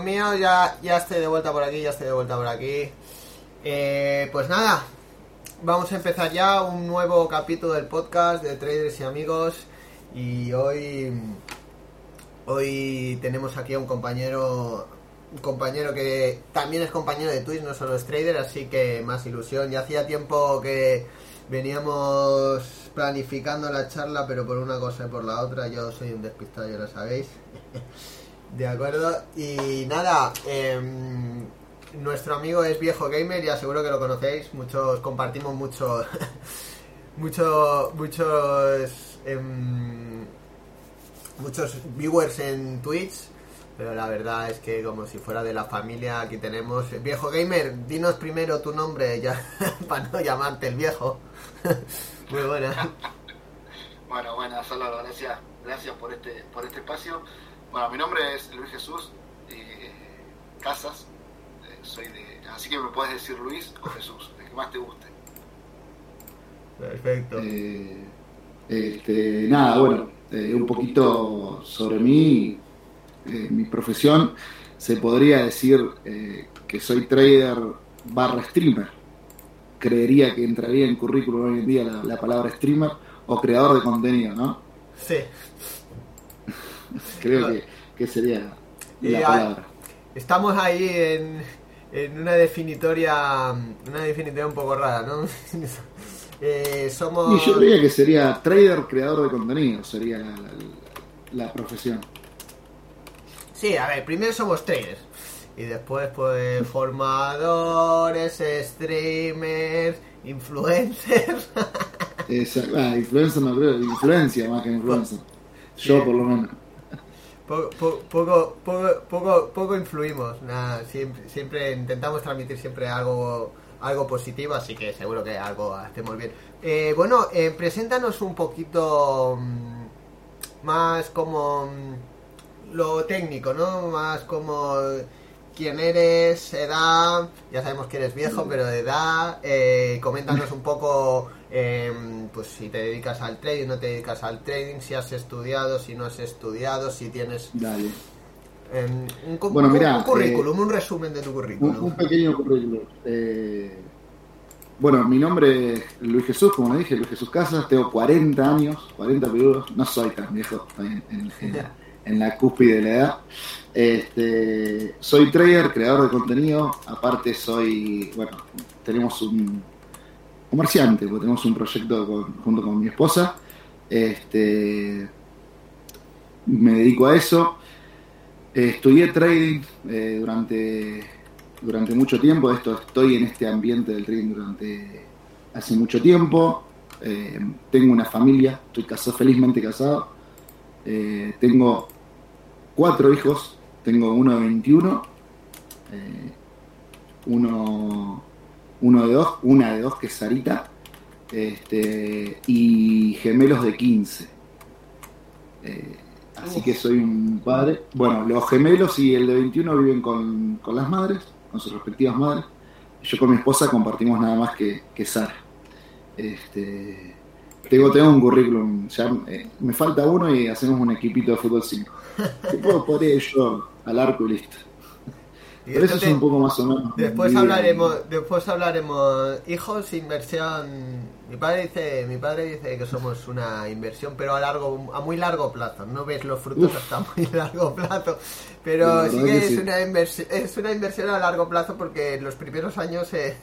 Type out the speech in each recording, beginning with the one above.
amigos míos, ya, ya estoy de vuelta por aquí, ya estoy de vuelta por aquí. Eh, pues nada, vamos a empezar ya un nuevo capítulo del podcast de Traders y Amigos. Y hoy, hoy tenemos aquí a un compañero, un compañero que también es compañero de Twitch, no solo es trader, así que más ilusión. Ya hacía tiempo que veníamos planificando la charla, pero por una cosa y por la otra, yo soy un despistado, ya lo sabéis. De acuerdo, y nada, em, nuestro amigo es viejo gamer, ya seguro que lo conocéis, muchos compartimos mucho, mucho, muchos, em, muchos viewers en Twitch, pero la verdad es que como si fuera de la familia, aquí tenemos, viejo gamer, dinos primero tu nombre, ya, para no llamarte el viejo. Muy buena. Bueno, bueno, solo gracias, gracias por este, por este espacio. Bueno, mi nombre es Luis Jesús eh, Casas, eh, soy de, así que me puedes decir Luis o Jesús, el que más te guste. Perfecto. Eh, este, nada, bueno, eh, un poquito sobre mí, eh, mi profesión, se podría decir eh, que soy trader barra streamer. Creería que entraría en currículum hoy en día la, la palabra streamer o creador de contenido, ¿no? Sí. Creo que, que sería la palabra. Estamos ahí en, en una definitoria una definitoria un poco rara, ¿no? Eh, somos Y yo diría que sería trader creador de contenido, sería la, la- la profesión. Sí, a ver, primero somos traders y después pues formadores, streamers, influencers. Esa, ah, influencer no creo, influencia más que influencer. Yo Sí. por lo menos. Poco, po- poco, poco, poco, poco influimos, nada, siempre, siempre intentamos transmitir siempre algo, algo positivo, así que seguro que algo hacemos bien. Eh, bueno, eh, preséntanos un poquito mm, más como mm, lo técnico, ¿no? Más como quién eres, edad, ya sabemos que eres viejo, pero de edad, eh, coméntanos un poco, eh, pues si te dedicas al trading, no te dedicas al trading, si has estudiado, si no has estudiado, si tienes Dale. eh, un, cu- Bueno, un- mirá, un currículum, un resumen de tu currículum. un pequeño currículum. Eh, bueno, mi nombre es Luis Jesús, como le dije, Luis Jesús Casas, tengo 40 años, 40 peludos, no soy tan viejo, en, en- en- en la cúspide de la edad. Este, soy trader, creador de contenido, aparte soy, bueno, tenemos un comerciante, porque tenemos un proyecto con- junto con mi esposa. Este, me dedico a eso. Estudié trading eh, durante, durante mucho tiempo. Esto estoy en este ambiente del trading durante hace mucho tiempo. Eh, tengo una familia, estoy casado, felizmente casado. Eh, tengo cuatro hijos. Tengo uno de 21, eh, uno, uno de dos, una de dos que es Sarita, este, y gemelos de 15. Eh, así que soy un padre. Bueno, los gemelos y el de 21 viven con, con las madres, con sus respectivas madres. Yo con mi esposa compartimos nada más que, que Sara. Este, tengo, tengo un currículum, ya, eh, me falta uno y hacemos un equipito de fútbol 5. Después podría ir yo al arco y listo. Y Pero eso es un poco más o menos. Después hablaremos, después hablaremos hijos, inversión. Mi padre dice, mi padre dice que somos una inversión, pero a largo, a muy largo plazo. No ves los frutos Uf. hasta muy largo plazo, La pero sí que que es sí. una inversión, es una inversión a largo plazo porque en los primeros años eh,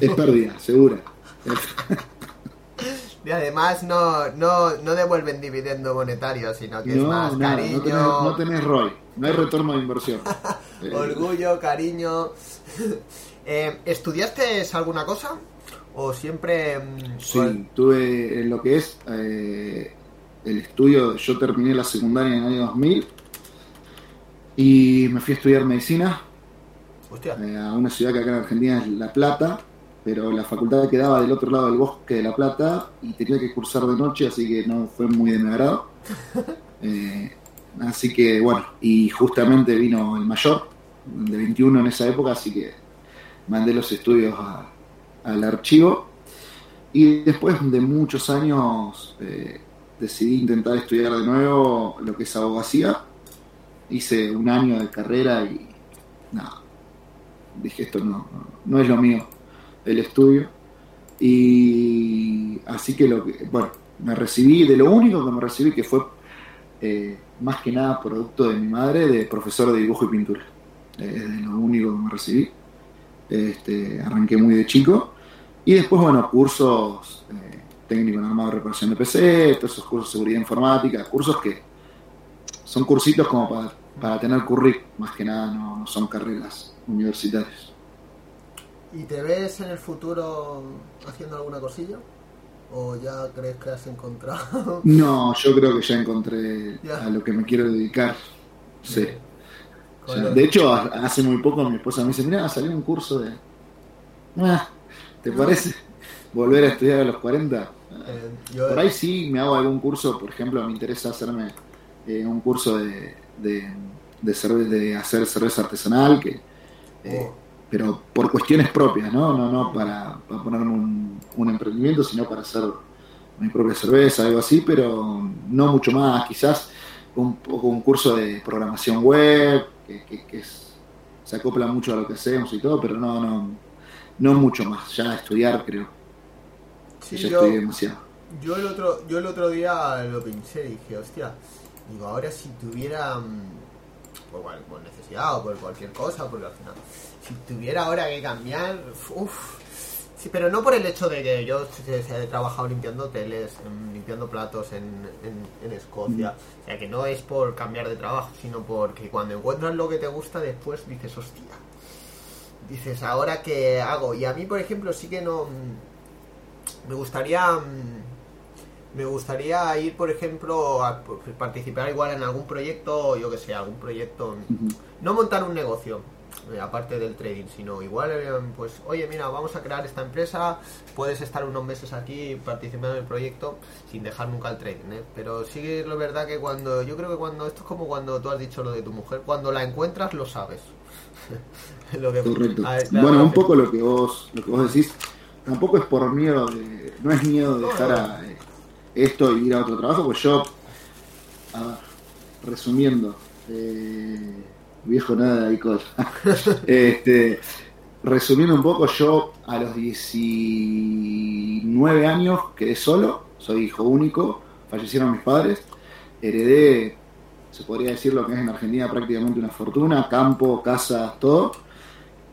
Es pérdida, segura. y además no, no, no devuelven dividendo monetario, sino que es más nada, cariño, no tenés, no tenés ROI, no hay retorno de inversión. Orgullo, cariño. Eh, ¿Estudiaste alguna cosa? ¿O siempre.? mm, Sí, tuve en lo que es eh, el estudio, yo terminé la secundaria en el año 2000 y me fui a estudiar medicina Hostia. eh, a una ciudad que acá en Argentina es La Plata, pero la facultad quedaba del otro lado del bosque de La Plata y tenía que cursar de noche, así que no fue muy de mi agrado. Eh, así que bueno, y justamente vino el mayor, de 21 en esa época, así que mandé los estudios a- al archivo. Y después de muchos años eh, decidí intentar estudiar de nuevo lo que es abogacía. hice un año de carrera y nada, dije esto no, no es lo mío, el estudio. Y así que lo que, bueno, me recibí, de lo único que me recibí que fue eh, más que nada producto de mi madre, de profesor de dibujo y pintura. Eh, de lo único que me recibí. Este, arranqué muy de chico. Y después, bueno, cursos eh, técnico en armado de reparación de PC, todos esos cursos de seguridad informática, cursos que son cursitos como para, para tener currículum, más que nada no, no son carreras universitarias. ¿Y te ves en el futuro haciendo alguna cosilla? ¿O ya crees que has encontrado? No, yo creo que ya encontré Ya. a lo que me quiero dedicar. Sí. De hecho, ha- hace muy poco mi esposa me dice, mira, salió un curso de... Ah, ¿Te parece volver a estudiar a los 40? eh, Por ahí sí me hago algún curso, por ejemplo, me interesa hacerme eh, un curso de, de, de, cerve- de hacer cerveza artesanal, que, eh, Oh. Pero por cuestiones propias, ¿no? No, no para, para ponerme un, un emprendimiento, sino para hacer mi propia cerveza, algo así, pero no mucho más. Quizás un poco un curso de programación web, que, que- que es- se acopla mucho a lo que hacemos y todo, pero no, no, no mucho más. Ya estudiar, creo. Sí, ya yo, estudié demasiado. yo el otro, yo el otro día lo pensé y dije, hostia, digo, ahora si tuviera, mm, por, por necesidad o por cualquier cosa, porque al final, si tuviera ahora que cambiar, uff, sí, pero no por el hecho de que yo he trabajado limpiando hoteles, em, limpiando platos en, en, en Escocia, o sea que no es por cambiar de trabajo, sino porque cuando encuentras lo que te gusta después dices, hostia, dices, ahora qué hago, y a mí por ejemplo sí que no... mm, me gustaría mm, me gustaría ir por ejemplo a p- participar igual en algún proyecto yo que sé algún proyecto no montar un negocio aparte del trading sino igual eh, pues oye mira vamos a crear esta empresa puedes estar unos meses aquí participando en el proyecto sin dejar nunca el trading ¿eh? pero sí que es lo verdad que cuando yo creo que cuando esto es como cuando tú has dicho lo de tu mujer cuando la encuentras lo sabes Lo que- Correcto. a ver, claro, bueno, un poco lo que vos lo que vos decís, tampoco es por miedo de, no es miedo de dejar a, eh, esto y ir a otro trabajo, pues yo, a ver, resumiendo, eh, viejo nada de alcohol. este, resumiendo un poco, yo a los 19 años quedé solo, soy hijo único, fallecieron mis padres, heredé, se podría decir lo que es en Argentina prácticamente una fortuna, campo, casa, todo.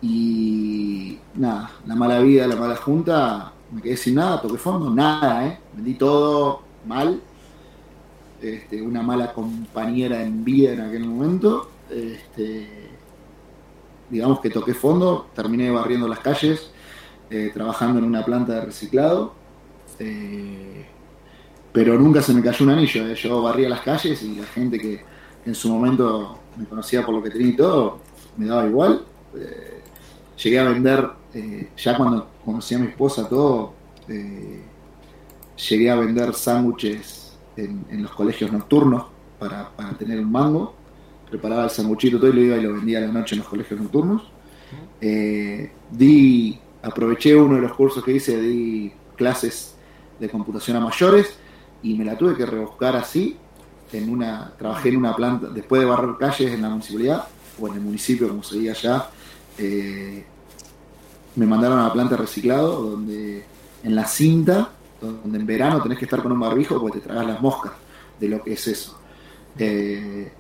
Y nada, la mala vida, la mala junta, me quedé sin nada, toqué fondo, nada, ¿eh? Vendí todo mal. Este, una mala compañera en vida en aquel momento. Este, digamos que toqué fondo, terminé barriendo las calles, eh, trabajando en una planta de reciclado. eh, pero nunca se me cayó un anillo. ¿eh? Yo barría las calles y la gente que en su momento me conocía por lo que tenía y todo, me daba igual. Llegué a vender, ya cuando conocí a mi esposa, todo, llegué a vender sándwiches en, en los colegios nocturnos para, para tener un mango. Preparaba el sanguchito todo y lo iba y lo vendía a la noche en los colegios nocturnos. Eh, di, aproveché uno de los cursos que hice, di clases de computación a mayores y me la tuve que rebuscar así. En una, trabajé en una planta, después de barrer calles en la municipalidad, o en el municipio, como se diga allá, eh, me mandaron a la planta de reciclado, donde en la cinta, donde en verano tenés que estar con un barbijo porque te tragas las moscas de lo que es eso. Eh,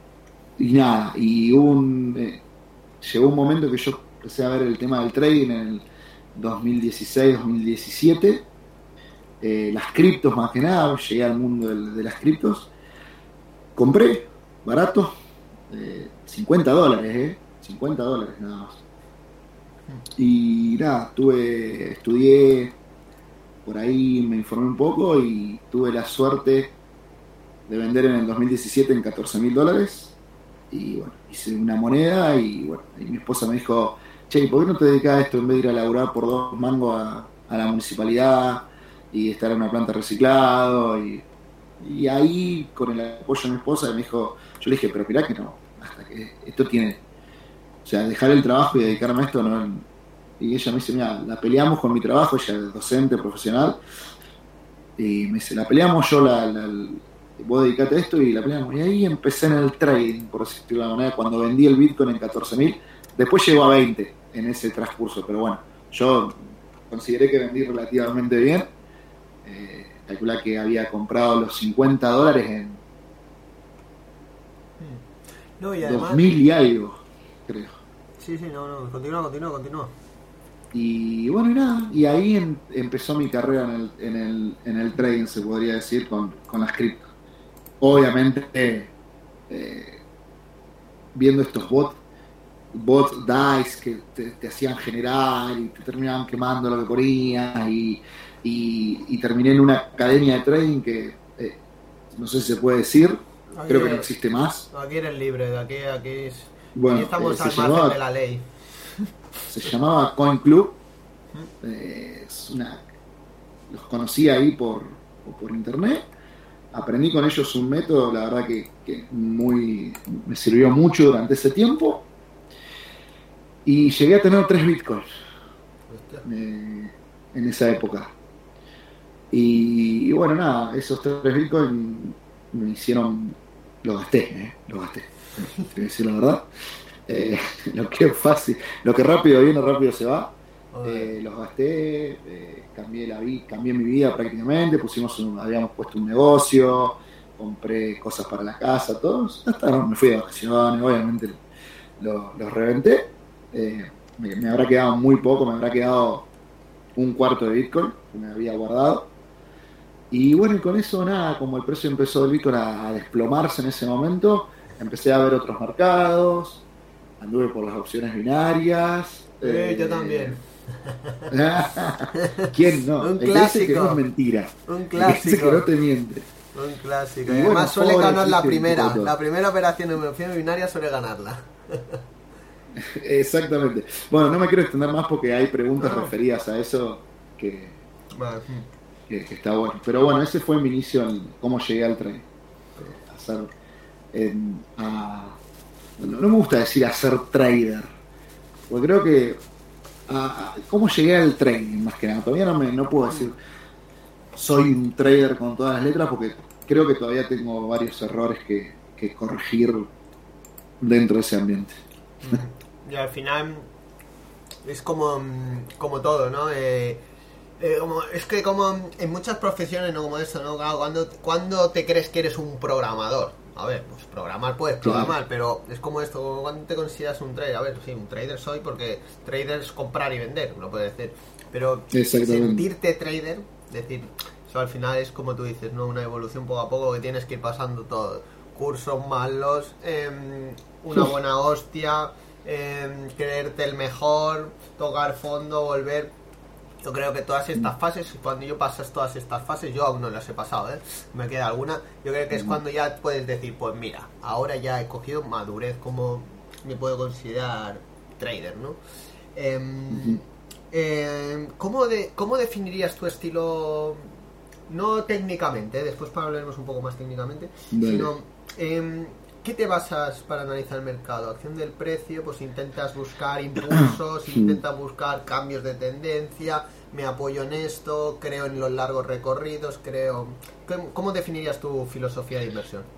y nada, y hubo un, eh, llegó un momento que yo empecé a ver el tema del trading en el 2016-2017. Eh, las criptos más que nada, llegué al mundo de las criptos. Compré, barato, eh, 50 dólares, ¿eh? 50 dólares nada más. Y nada, tuve, estudié por ahí, me informé un poco y tuve la suerte de vender en el 2017 en 14 mil dólares. Y bueno, hice una moneda y bueno, y mi esposa me dijo, che, ¿por qué no te dedicas a esto en vez de ir a laburar por dos mangos a, a la municipalidad y estar en una planta reciclado? Y, y ahí, con el apoyo de mi esposa, me dijo, yo le dije, pero mirá que no, hasta que esto tiene, o sea, dejar el trabajo y dedicarme a esto no... Y ella me dice, mira, la peleamos con mi trabajo, ella es docente, profesional, y me dice, la peleamos yo, la- vos dedicate a esto y la peleamos. Y ahí empecé en el trading, por decirlo de la manera, cuando vendí el Bitcoin en 14.000. Después llegó a 20 en ese transcurso, pero bueno, yo consideré que vendí relativamente bien. Eh, calcula que había comprado los 50 dólares en no, y además... 2000 y algo, creo. Sí, sí, no, no, continúa, continúa, continúa. Y bueno, y nada, y ahí em- empezó mi carrera en el, en, el, en el trading, se podría decir, con, con las cripto. Obviamente, eh, viendo estos bots, bot dice que te, te hacían generar y te terminaban quemando lo que ponías y, y, y terminé en una academia de trading que eh, no sé si se puede decir, creo que no existe más. Aquí eres libre, de aquí, aquí, es, Bueno, aquí estamos eh, al margen llamaba- de la ley. se llamaba Coin Club. Es una, los conocí ahí por, por internet. Aprendí con ellos un método, la verdad que, que muy me sirvió mucho durante ese tiempo. Y llegué a tener tres bitcoins eh, en esa época. Y, bueno, nada, esos tres bitcoins me hicieron. Lo gasté, ¿eh? Lo gasté. Tengo que decir la verdad. Eh, lo que fácil, lo que rápido viene, rápido se va. Eh, los gasté, eh, cambié la vi- cambié mi vida prácticamente, pusimos un- habíamos puesto un negocio, compré cosas para la casa, todos, hasta me fui de vacaciones, obviamente lo- los reventé. Eh, me, me habrá quedado muy poco, me habrá quedado un cuarto de Bitcoin que me había guardado. Y bueno, y con eso nada, como el precio empezó del Bitcoin a, a desplomarse en ese momento, empecé a ver otros mercados, anduve por las opciones binarias. Yo eh, también. ¿Quién no? Un El que clásico. no es mentira. Un El que clásico. no te miente. Un clásico. Y bueno, además suele ganar la primera. La primera operación en opción binaria suele ganarla. Exactamente. Bueno, no me quiero extender más porque hay preguntas No. referidas a eso que, Vale. que- que está bueno. Pero bueno, ese fue mi inicio en cómo llegué al tren. A en- a- no, no me gusta decir a ser trader. Porque creo que a- a- cómo llegué al trading más que nada. Todavía no, me, no puedo decir soy un trader con todas las letras porque creo que todavía tengo varios errores que, corregir dentro de ese ambiente. Y al final es como, mm, como todo, ¿no? Eh, eh, como, es que como en muchas profesiones, ¿no? Como eso, ¿no? Cuando, cuando te crees que eres un programador? A ver, pues programar puedes programar, pero es como esto, ¿cuándo te consideras un trader? A ver, sí, un trader soy porque trader es comprar y vender, uno puede decir. Pero sentirte trader, es decir, eso al final es como tú dices, ¿no? Una evolución poco a poco que tienes que ir pasando todo. Cursos malos, em, una buena hostia, em, creerte el mejor, tocar fondo, volver. Yo creo que todas estas fases, cuando yo pasas todas estas fases, yo aún no las he pasado, ¿eh? Me queda alguna. Yo creo que es cuando ya puedes decir, pues mira, ahora ya he cogido madurez como me puedo considerar trader, ¿no? Em, em, ¿cómo, de, ¿Cómo definirías tu estilo? No técnicamente, después para hablaremos un poco más técnicamente, Dale. sino em, ¿qué te basas para analizar el mercado? Acción del precio, pues intentas buscar impulsos, intentas buscar cambios de tendencia, me apoyo en esto, creo en los largos recorridos, creo... ¿Cómo, definirías tu filosofía de inversión?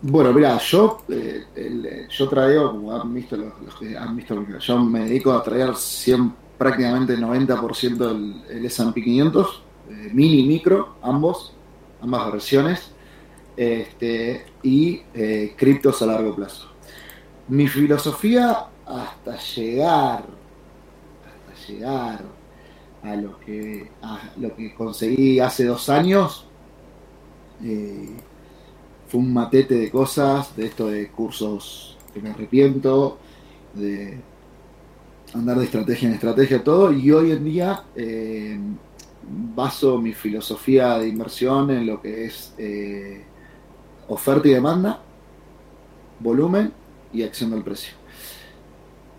Bueno, mira, yo, eh, el- eh, yo tradeo, como han visto los, los que han visto, yo me dedico a traer 100, prácticamente 90% del el S&P 500, eh, mini y micro, ambos, ambas versiones, este, y eh, criptos a largo plazo. Mi filosofía hasta llegar, hasta llegar a lo que, lo que conseguí hace dos años, eh, fue un matete de cosas, de esto de cursos que me arrepiento, de andar de estrategia en estrategia, todo, y hoy en día eh, baso mi filosofía de inversión en lo que es oferta y demanda, volumen y acción del precio.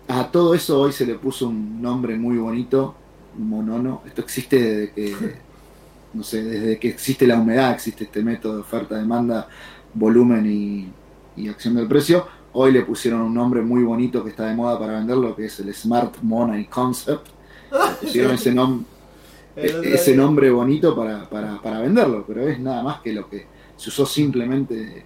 A todo eso hoy se le puso un nombre muy bonito, monono. Esto existe desde que, no sé, desde que existe la humedad, existe este método de oferta, demanda, volumen y, y acción del precio. Hoy le pusieron un nombre muy bonito que está de moda para venderlo, que es el Smart Money Concept. Le pusieron ese, nom- ese nombre bonito para, para, para venderlo, pero es nada más que lo que se usó simplemente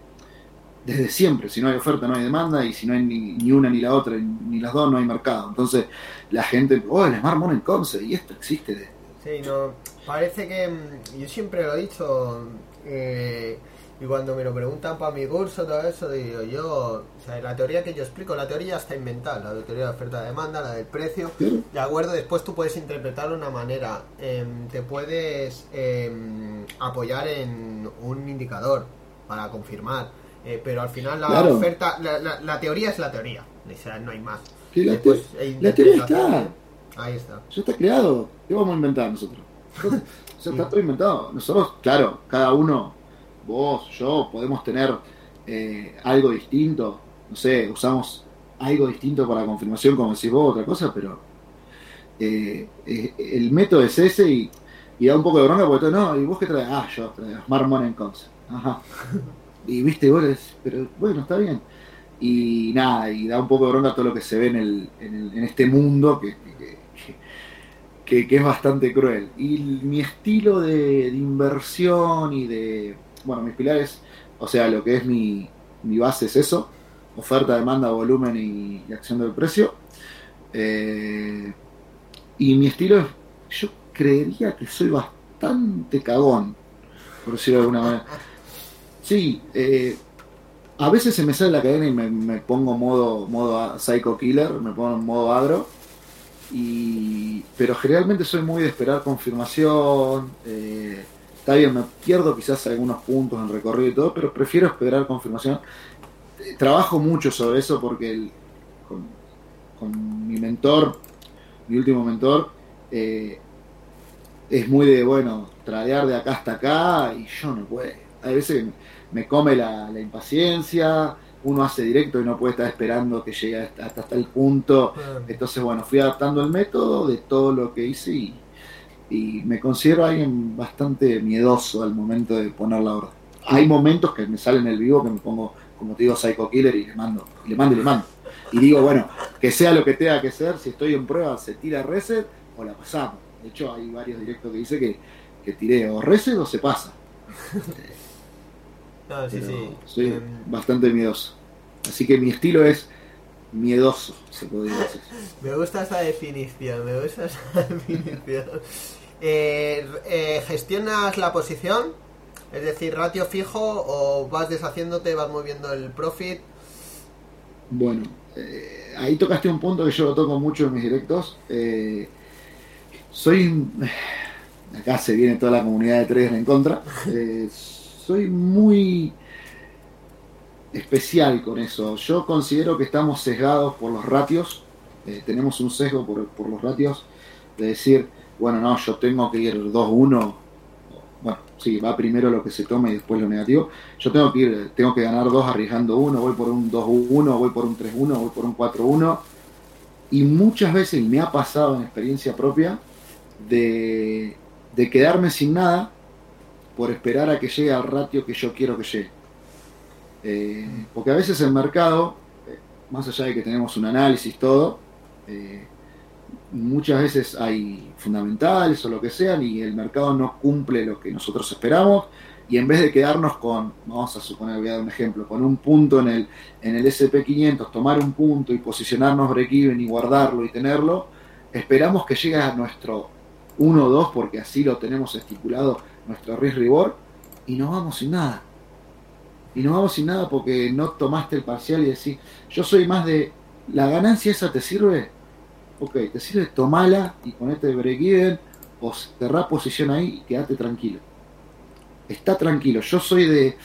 desde siempre. Si no hay oferta, no hay demanda, y si no hay ni, una ni la otra, ni las dos, no hay mercado. Entonces, la gente, oh, el Smart Money Concept, y esto existe. Sí, no, parece que, mm, yo siempre lo he dicho, eh, y cuando me lo preguntan para mi curso, todo eso, digo yo, o sea, la teoría que yo explico, la teoría está inventada, la teoría de oferta-demanda, la del precio, de acuerdo, después tú puedes interpretarlo de una manera, em, te puedes em, apoyar en un indicador para confirmar, eh, pero al final la oferta, la, la, teoría es la teoría, o sea, no hay más. la, teoría está. Ahí está. Ya está creado. ¿Qué vamos a inventar nosotros? Ya está todo inventado. Nosotros, claro, cada uno vos, yo, podemos tener eh, algo distinto, no sé, usamos algo distinto para confirmación, como decís vos, otra cosa, pero eh, eh, el método es ese y, da un poco de bronca porque no, ¿y vos qué traes? Ah, yo traigo Smart Money Concept. Ajá. Y viste, vos pero bueno, está bien. Y nada, y da un poco de bronca todo lo que se ve en, el, en, este mundo que, que, que, es bastante cruel. Y mi estilo de inversión y de bueno, mis pilares, o sea, lo que es mi, base es eso, oferta, demanda, volumen y, acción del precio. Eh, y mi estilo es, yo creería que soy bastante cagón, por decirlo de alguna manera. Sí, eh, a veces se me sale la cadena y me, pongo modo, modo psycho killer, me pongo en modo agro. Y, pero generalmente soy muy de esperar confirmación. Eh, Está bien, me pierdo quizás algunos puntos en recorrido y todo, pero prefiero esperar confirmación. Trabajo mucho sobre eso porque con, mi mentor, mi último mentor, eh, es muy de, bueno, tradear de acá hasta acá y yo no puedo. Hay veces que me come la, impaciencia, uno hace directo y no puede estar esperando que llegue hasta, hasta el punto. Entonces, bueno, fui adaptando el método de todo lo que hice y y me considero alguien bastante miedoso al momento de poner la orden. Hay momentos que me salen en el vivo que me pongo, como te digo, Psycho Killer y le mando, y le mando y le mando. Y digo, bueno, que sea lo que tenga que ser, si estoy en prueba, se tira reset o la pasamos. De hecho, hay varios directos que dice que, que tiré o reset o se pasa. no, sí, sí. Soy em, bastante miedoso. Así que mi estilo es miedoso, se podría decir. me gusta esa definición, me gusta esa definición. Eh, eh, ¿Gestionas la posición? Es decir, ratio fijo o vas deshaciéndote, vas moviendo el profit. Bueno, eh, ahí tocaste un punto que yo lo toco mucho en mis directos. soy. Acá se viene toda la comunidad de traders en contra. soy muy especial con eso. Yo considero que estamos sesgados por los ratios. tenemos un sesgo por, por los ratios de decir bueno, no, yo tengo que ir 2-1, bueno, sí, va primero lo que se tome y después lo negativo. Yo tengo que ir, tengo que ganar 2 arriesgando 1, voy por un 2-1, voy por un 3-1, voy por un 4-1. Y muchas veces me ha pasado en experiencia propia de, quedarme sin nada por esperar a que llegue al ratio que yo quiero que llegue. Eh, porque a veces el mercado, eh, más allá de que tenemos un análisis todo, eh, muchas veces hay fundamentales o lo que sean y el mercado no cumple lo que nosotros esperamos y en vez de quedarnos con, vamos a suponer, voy a dar un ejemplo, con un punto en el, en el SP500, tomar un punto y posicionarnos break-even y guardarlo y tenerlo, esperamos que llegue a nuestro 1 o 2 porque así lo tenemos estipulado, nuestro risk reward, y nos vamos sin nada. Y nos vamos sin nada porque no tomaste el parcial y decís, yo soy más de, la ganancia esa te sirve, ok, sirve, tomala y ponete de break-even o cerrá posición ahí y quédate tranquilo. Está tranquilo. Yo soy de,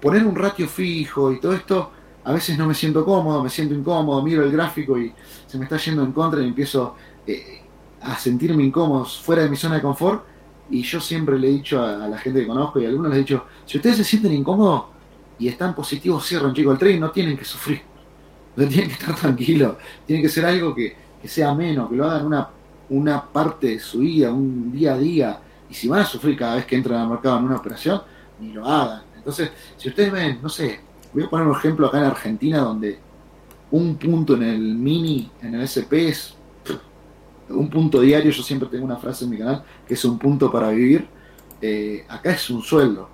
poner un ratio fijo y todo esto. A veces no me siento cómodo, me siento incómodo, miro el gráfico y se me está yendo en contra y empiezo eh, a sentirme incómodo fuera de mi zona de confort. Y yo siempre le he dicho a, la gente que conozco y a algunos les he dicho, si ustedes se sienten incómodos y están positivos, cierran, chicos, el trading no tienen que sufrir. No tienen que estar tranquilos. Tiene que ser algo que, que sea menos, que lo hagan una, una parte de su vida, un día a día, y si van a sufrir cada vez que entran al mercado en una operación, ni lo hagan. Entonces, si ustedes ven, no sé, voy a poner un ejemplo acá en Argentina donde un punto en el mini, en el SP es un punto diario, yo siempre tengo una frase en mi canal, que es un punto para vivir, eh, acá es un sueldo.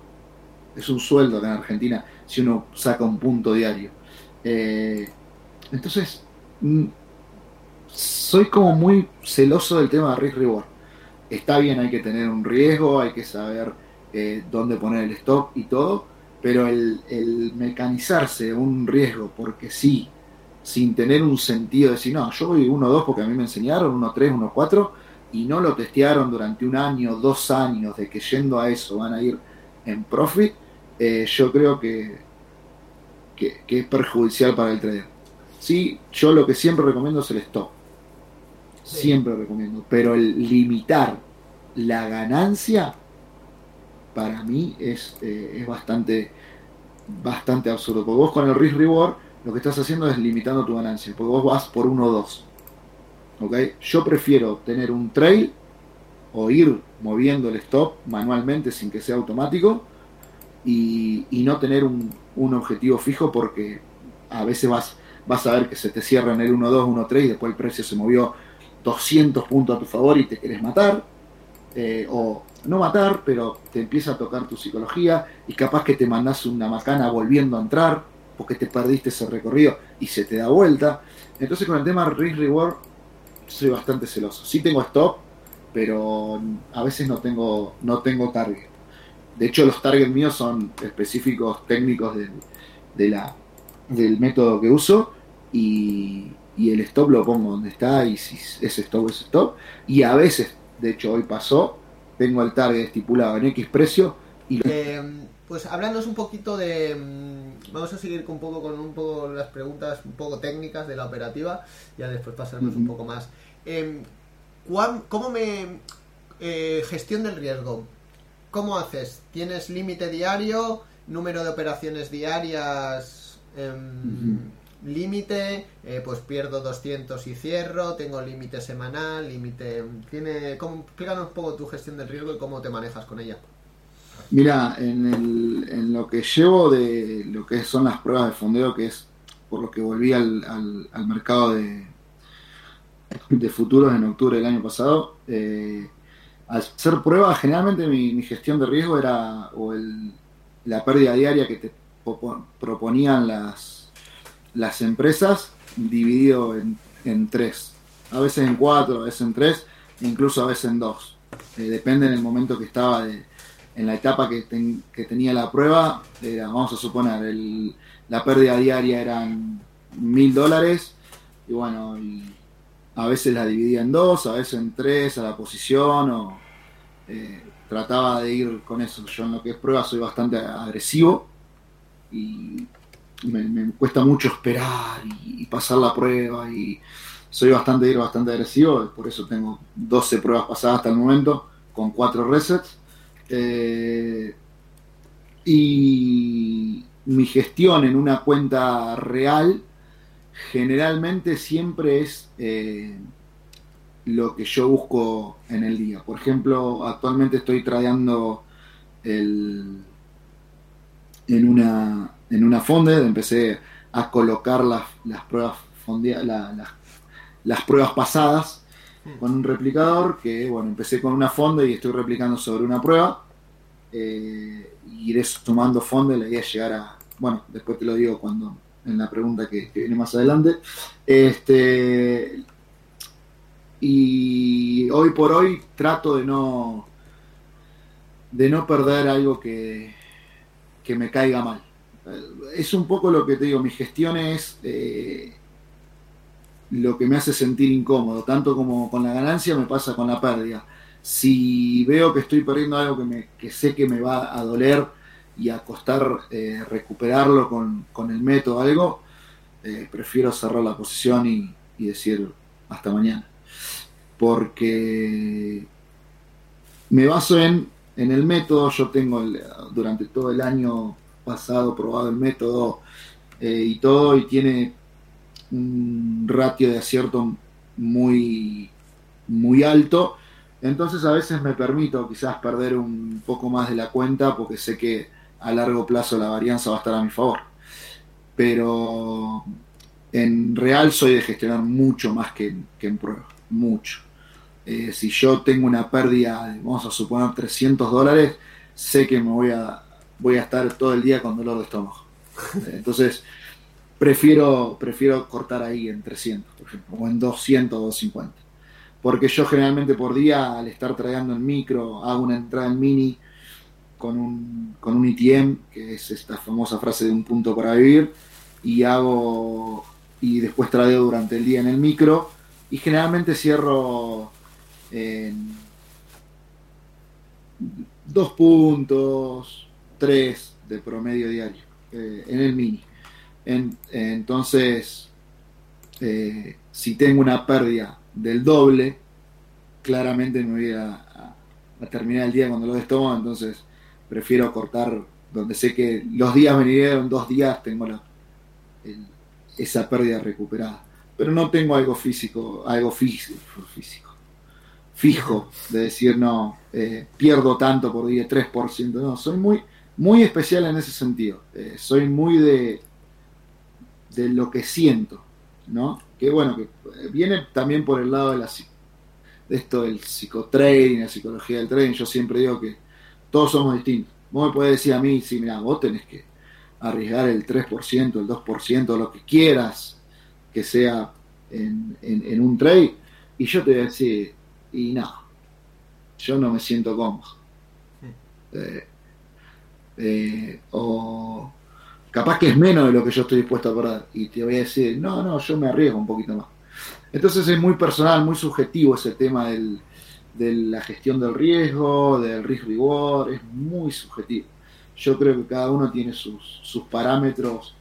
es un sueldo acá en Argentina si uno saca un punto diario. Eh, entonces, mm, soy como muy celoso del tema de risk reward. Está bien, hay que tener un riesgo, hay que saber eh, dónde poner el stop y todo, pero el, mecanizarse un riesgo porque sí, sin tener un sentido de decir, no, yo voy 1-2 porque a mí me enseñaron, 1-3, 1-4, y no lo testearon durante un año, dos años, de que yendo a eso van a ir en profit, eh, yo creo que, que, es perjudicial para el trader. Sí, yo lo que siempre recomiendo es el stop. Siempre recomiendo. Pero el limitar la ganancia, para mí es, eh, es bastante, bastante absurdo. Porque vos con el risk reward lo que estás haciendo es limitando tu ganancia. Porque vos vas por 1 o 2. Yo prefiero tener un trail o ir moviendo el stop manualmente sin que sea automático y, no tener un, objetivo fijo porque a veces vas, vas a ver que se te cierra en el 1-2, 1-3 y después el precio se movió 200 puntos a tu favor y te querés matar. Eh, o no matar, pero te empieza a tocar tu psicología y capaz que te mandas una macana volviendo a entrar porque te perdiste ese recorrido y se te da vuelta. Entonces con el tema risk reward soy bastante celoso. Sí tengo stop, pero a veces no tengo, no tengo target. De hecho, los targets míos son específicos técnicos del, de la, del método que uso y, el stop lo pongo donde está y si es stop es stop. Y a veces, de hecho hoy pasó, tengo el target estipulado en X precio y eh, pues hablándonos un poquito de... Mm, vamos a seguir con un poco con un poco las preguntas un poco técnicas de la operativa, ya después pasarnos un poco más. Eh, ¿Cómo me... Eh, gestión del riesgo. ¿Cómo haces? ¿Tienes límite diario? ¿Número de operaciones diarias? Em, límite, eh, pues pierdo 200 y cierro, tengo límite semanal, límite... Tiene, ¿cómo, explícanos un poco tu gestión del riesgo y cómo te manejas con ella. Mira, en, el, en lo que llevo de lo que son las pruebas de fondeo, que es por lo que volví al, al mercado de, de futuros en octubre del año pasado. Eh, al hacer pruebas, generalmente mi, gestión de riesgo era o el, la pérdida diaria que te proponían las, las empresas dividido en, tres. A veces en cuatro, a veces en tres, incluso a veces en dos. Eh, depende en el momento que estaba en la etapa que, que tenía la prueba. vamos a suponer, el, la pérdida diaria eran mil dólares. Y bueno, a veces la dividía en dos, a veces en tres a la posición, o eh, trataba de ir con eso. Yo en lo que es prueba soy bastante agresivo y me, cuesta mucho esperar y, pasar la prueba y soy bastante bastante agresivo, por eso tengo 12 pruebas pasadas hasta el momento con 4 resets. Eh, y mi gestión en una cuenta real generalmente siempre es eh, lo que yo busco en el día. Por ejemplo, actualmente estoy tradeando el, en una en una fonde, empecé a colocar las, las pruebas las, pruebas pasadas con un replicador que bueno empecé con una fonde y estoy replicando sobre una prueba eh, iré sumando fonde la idea es llegar a bueno después te lo digo cuando en la pregunta que, viene más adelante. Este, y hoy por hoy trato de no de no perder algo que, que me caiga mal. Es un poco lo que te digo, mi gestión es eh, lo que me hace sentir incómodo, tanto como con la ganancia me pasa con la pérdida. Si veo que estoy perdiendo algo que, me, que sé que me va a doler, y a costar eh, recuperarlo con, con, el método algo, eh, prefiero cerrar la posición y, decir hasta mañana. Porque me baso en, en el método, yo tengo durante todo el año pasado probado el método eh, y todo, y tiene un ratio de acierto muy, muy alto. Entonces a veces me permito quizás perder un poco más de la cuenta porque sé que a largo plazo la varianza va a estar a mi favor. Pero en real soy de gestionar mucho más que, en prueba, mucho. Eh, si yo tengo una pérdida, vamos a suponer 300 dólares, sé que me voy a, voy a estar todo el día con dolor de estómago. Entonces, prefiero, prefiero cortar ahí en 300, por ejemplo, o en 200 o 250. Porque yo generalmente por día, al estar trayendo el micro, hago una entrada en mini con un, con un ITM, que es esta famosa frase de un punto para vivir, y hago y después tradeo durante el día en el micro, y generalmente cierro en dos puntos, tres de promedio diario eh, en el mini. entonces, eh, si tengo una pérdida del doble, claramente me voy a, terminar el día cuando lo estómago, entonces prefiero cortar donde sé que los días en dos días tengo esa pérdida recuperada. Pero no tengo algo físico, algo físico, físico fijo de decir no, eh, pierdo tanto por día, 3%. No, soy muy, muy especial en ese sentido. Eh, soy muy de, de lo que siento, ¿no? Que bueno, que viene también por el lado de, la, de esto del psicotrading, la psicología del trading. Yo siempre digo que todos somos distintos. Vos me podés decir a mí, sí, mira, vos tenés que arriesgar el 3%, el 2%, lo que quieras que sea en, en un trade. Y yo te voy a decir, y no, yo no me siento cómodo. Eh, eh, o capaz que es menos de lo que yo estoy dispuesto a perder. Y te voy a decir, no, no, yo me arriesgo un poquito más. Entonces es muy personal, muy subjetivo ese tema del, de la gestión del riesgo, del risk reward, es muy subjetivo. Yo creo que cada uno tiene sus, sus parámetros,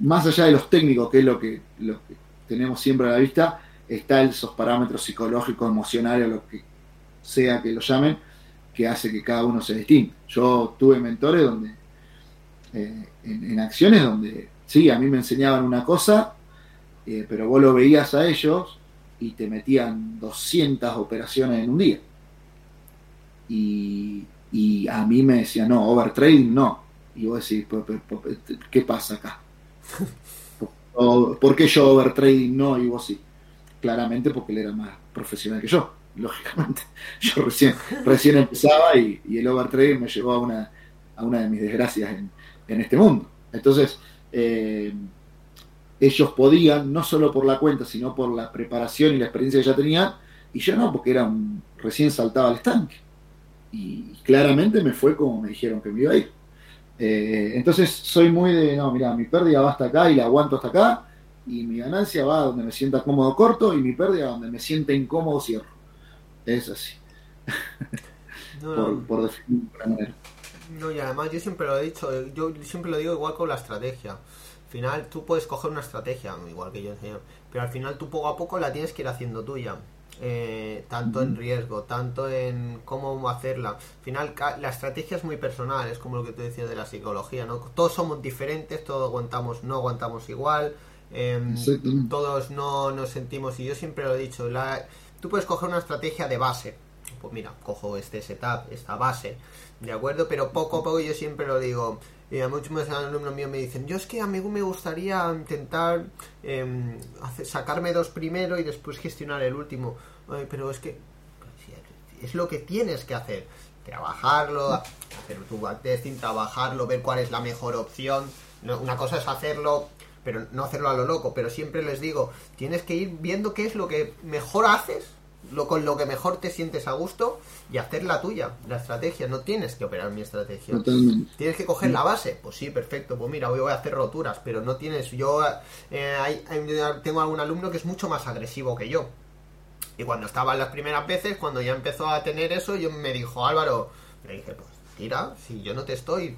más allá de los técnicos, que es lo que, lo que tenemos siempre a la vista, está esos parámetros psicológicos, emocionales, lo que sea que lo llamen, que hace que cada uno se distinga. Yo tuve mentores donde, eh, en, acciones donde, sí, a mí me enseñaban una cosa, eh, pero vos lo veías a ellos y te metían 200 operaciones en un día. Y, a mí me decían, no, overtrading no. Y vos decís, ¿qué pasa acá? ¿Por qué yo overtrading no y vos sí? claramente porque él era más profesional que yo, lógicamente. Yo recién, recién empezaba y, el overtrading me llevó a una, a una de mis desgracias en, en este mundo. Entonces, eh, ellos podían, no solo por la cuenta, sino por la preparación y la experiencia que ya tenían, y yo no, porque era un, recién saltaba al estanque. Y claramente me fue como me dijeron que me iba a ir. Eh, entonces soy muy de, no, mira, mi pérdida va hasta acá y la aguanto hasta acá, y mi ganancia va donde me sienta cómodo corto y mi pérdida donde me sienta incómodo cierro. Es así. por, por definir manera. No, y además yo siempre lo he dicho, yo siempre lo digo igual con la estrategia. Al final tú puedes coger una estrategia, igual que yo enseño, pero al final tú poco a poco la tienes que ir haciendo tuya. Eh, tanto en riesgo, tanto en cómo hacerla. Al final, la estrategia es muy personal, es como lo que tú decías de la psicología, ¿no? Todos somos diferentes, todos aguantamos, no aguantamos igual, Em, todos no nos sentimos, y yo siempre lo he dicho, la, tú puedes coger una estrategia de base. Pues mira, cojo este setup, esta base, ¿de acuerdo? Pero poco a poco yo siempre lo digo. Y a muchos alumnos míos me dicen, yo es que a mí me gustaría intentar em, sacarme dos primero y después gestionar el último. pero es que es lo que tienes que hacer. Trabajarlo, hacer tu backtesting, trabajarlo, ver cuál es la mejor opción. Una cosa es hacerlo pero no hacerlo a lo loco, pero siempre les digo, tienes que ir viendo qué es lo que mejor haces, lo con lo que mejor te sientes a gusto y hacer la tuya, la estrategia, no tienes que operar mi estrategia. Tienes que coger la base, pues sí, perfecto, pues mira, hoy voy a hacer roturas, pero no tienes, yo eh, tengo algún alumno que es mucho más agresivo que yo. Y cuando estaba las primeras veces, cuando ya empezó a tener eso, yo me dijo, Álvaro, le dije, pues tira, si yo no te estoy